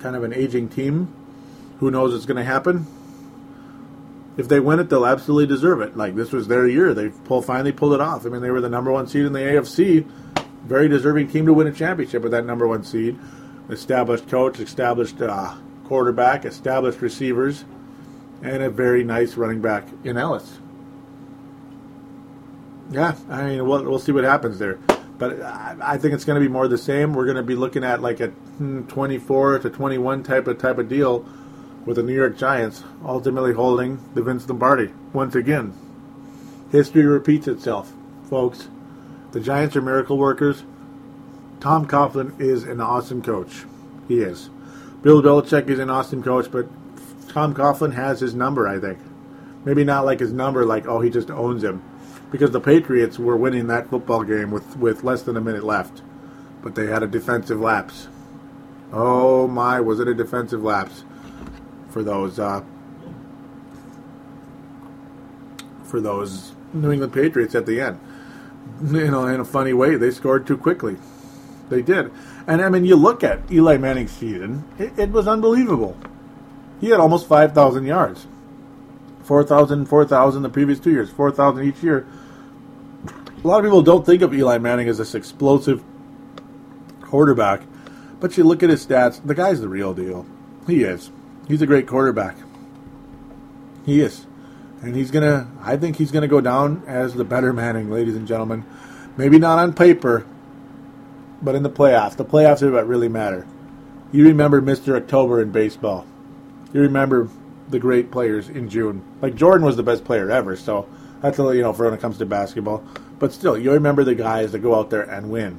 Kind of an aging team. Who knows what's going to happen? if they win it, they'll absolutely deserve it. Like this was their year; they pull finally pulled it off. I mean, they were the number one seed in the AFC, very deserving team to win a championship with that number one seed. Established coach, established uh, quarterback, established receivers, and a very nice running back in Ellis. Yeah, I mean, we'll, we'll see what happens there. But I, I think it's going to be more the same. We're going to be looking at like a hmm, 24 to 21 type of type of deal with the New York Giants ultimately holding the Vince Lombardi once again. History repeats itself, folks. The Giants are miracle workers. Tom Coughlin is an awesome coach. He is. Bill Belichick is an awesome coach, but Tom Coughlin has his number, I think. Maybe not like his number, like, oh, he just owns him. Because the Patriots were winning that football game with, with less than a minute left. But they had a defensive lapse. Oh my, was it a defensive lapse? for those uh, for those New England Patriots at the end. You know, in a funny way, they scored too quickly. They did, and I mean, you look at Eli Manning's season; it, it was unbelievable. He had almost five thousand yards, 4,000, 4,000 the previous two years, four thousand each year. A lot of people don't think of Eli Manning as this explosive quarterback, but you look at his stats; the guy's the real deal. He is. He's a great quarterback. He is. And he's going to, I think he's going to go down as the better Manning, ladies and gentlemen. Maybe not on paper, but in the playoffs. The playoffs are what really matter. You remember Mr. October in baseball. You remember the great players in June. Like Jordan was the best player ever, so that's a you know for when it comes to basketball. But still, you remember the guys that go out there and win.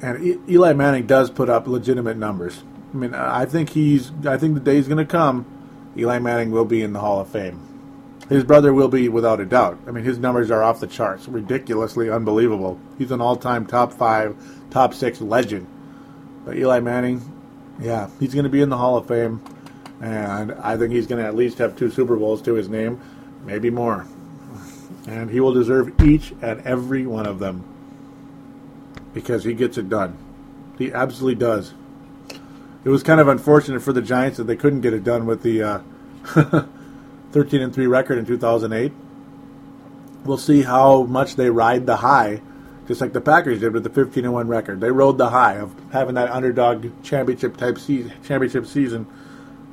And Eli Manning does put up legitimate numbers. I mean, I think he's. I think the day's going to come. Eli Manning will be in the Hall of Fame. His brother will be without a doubt. I mean, his numbers are off the charts, ridiculously unbelievable. He's an all-time top five, top six legend. But Eli Manning, yeah, he's going to be in the Hall of Fame, and I think he's going to at least have two Super Bowls to his name, maybe more. And he will deserve each and every one of them because he gets it done. He absolutely does it was kind of unfortunate for the Giants that they couldn't get it done with the uh, 13 and 3 record in 2008. We'll see how much they ride the high, just like the Packers did with the 15 and 1 record. They rode the high of having that underdog championship type season, championship season,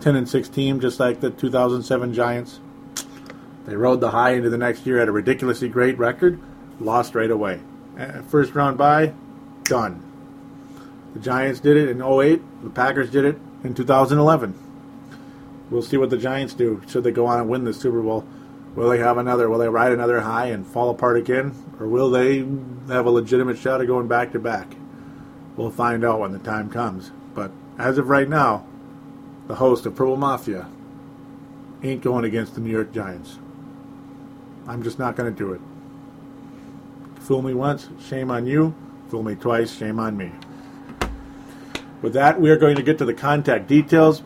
10 and 6 team, just like the 2007 Giants. They rode the high into the next year at a ridiculously great record, lost right away. Uh, first round bye, done. The Giants did it in 08. The Packers did it in 2011. We'll see what the Giants do. Should they go on and win the Super Bowl? Will they have another? Will they ride another high and fall apart again? Or will they have a legitimate shot of going back to back? We'll find out when the time comes. But as of right now, the host of Purple Mafia ain't going against the New York Giants. I'm just not going to do it. Fool me once, shame on you. Fool me twice, shame on me. With that, we are going to get to the contact details.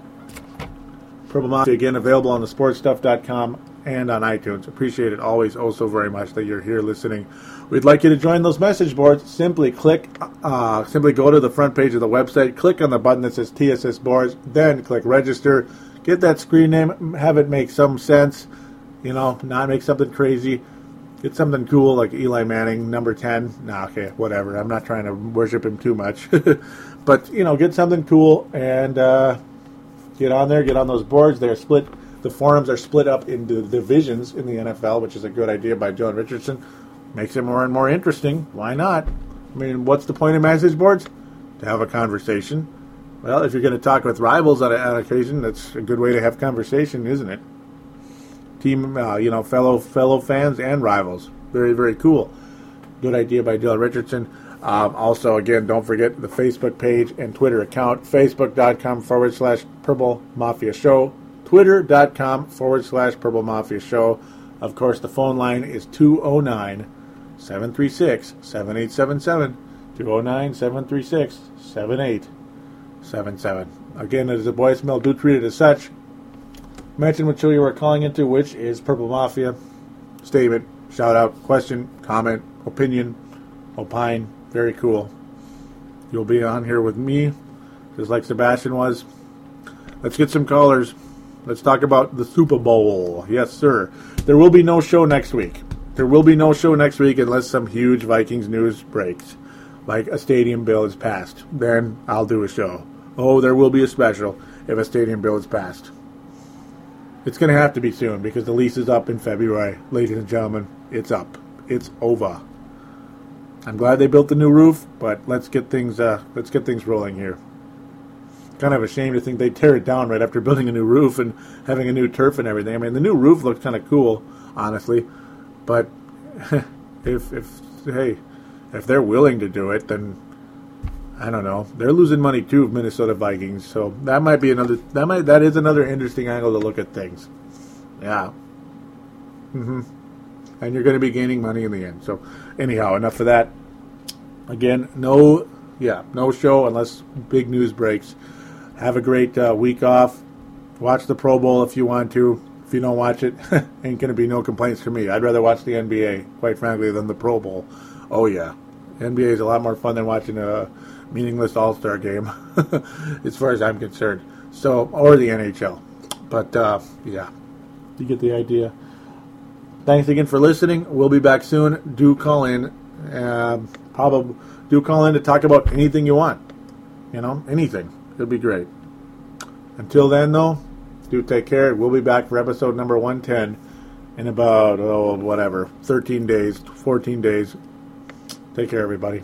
Purple Mafia, again, available on the sportstuff.com and on iTunes. Appreciate it always, oh so very much that you're here listening. We'd like you to join those message boards. Simply click, uh, simply go to the front page of the website, click on the button that says TSS Boards, then click register. Get that screen name, have it make some sense, you know, not make something crazy. Get something cool like Eli Manning, number 10. Nah, okay, whatever. I'm not trying to worship him too much. But you know, get something cool and uh, get on there. Get on those boards. They're split The forums are split up into divisions in the NFL, which is a good idea by John Richardson. Makes it more and more interesting. Why not? I mean, what's the point of message boards? To have a conversation. Well, if you're going to talk with rivals on, a, on occasion, that's a good way to have conversation, isn't it? Team, uh, you know, fellow fellow fans and rivals. Very very cool. Good idea by Dylan Richardson. Um, also, again, don't forget the Facebook page and Twitter account, facebook.com forward slash Purple Mafia Show, twitter.com forward slash Purple Mafia Show. Of course, the phone line is 209 736 7877. 209 736 7877. Again, it is a voicemail. Do treat it as such. Mention what show you are calling into, which is Purple Mafia. Statement, shout out, question, comment, opinion, opine. Very cool. You'll be on here with me, just like Sebastian was. Let's get some callers. Let's talk about the Super Bowl. Yes, sir. There will be no show next week. There will be no show next week unless some huge Vikings news breaks, like a stadium bill is passed. Then I'll do a show. Oh, there will be a special if a stadium bill is passed. It's going to have to be soon because the lease is up in February. Ladies and gentlemen, it's up. It's over. I'm glad they built the new roof, but let's get things uh, let's get things rolling here. Kind of a shame to think they tear it down right after building a new roof and having a new turf and everything. I mean, the new roof looks kind of cool, honestly, but if if hey, if they're willing to do it, then I don't know. They're losing money too, Minnesota Vikings. So that might be another. That might that is another interesting angle to look at things. Yeah. hmm And you're going to be gaining money in the end. So anyhow, enough of that. Again, no, yeah, no show unless big news breaks. Have a great uh, week off. Watch the Pro Bowl if you want to. If you don't watch it, ain't going to be no complaints from me. I'd rather watch the NBA, quite frankly, than the Pro Bowl. Oh yeah, NBA is a lot more fun than watching a meaningless All Star game, as far as I'm concerned. So, or the NHL. But uh, yeah, you get the idea. Thanks again for listening. We'll be back soon. Do call in. Um, probably do call in to talk about anything you want. You know, anything. It'll be great. Until then, though, do take care. We'll be back for episode number 110 in about, oh, whatever, 13 days, 14 days. Take care, everybody.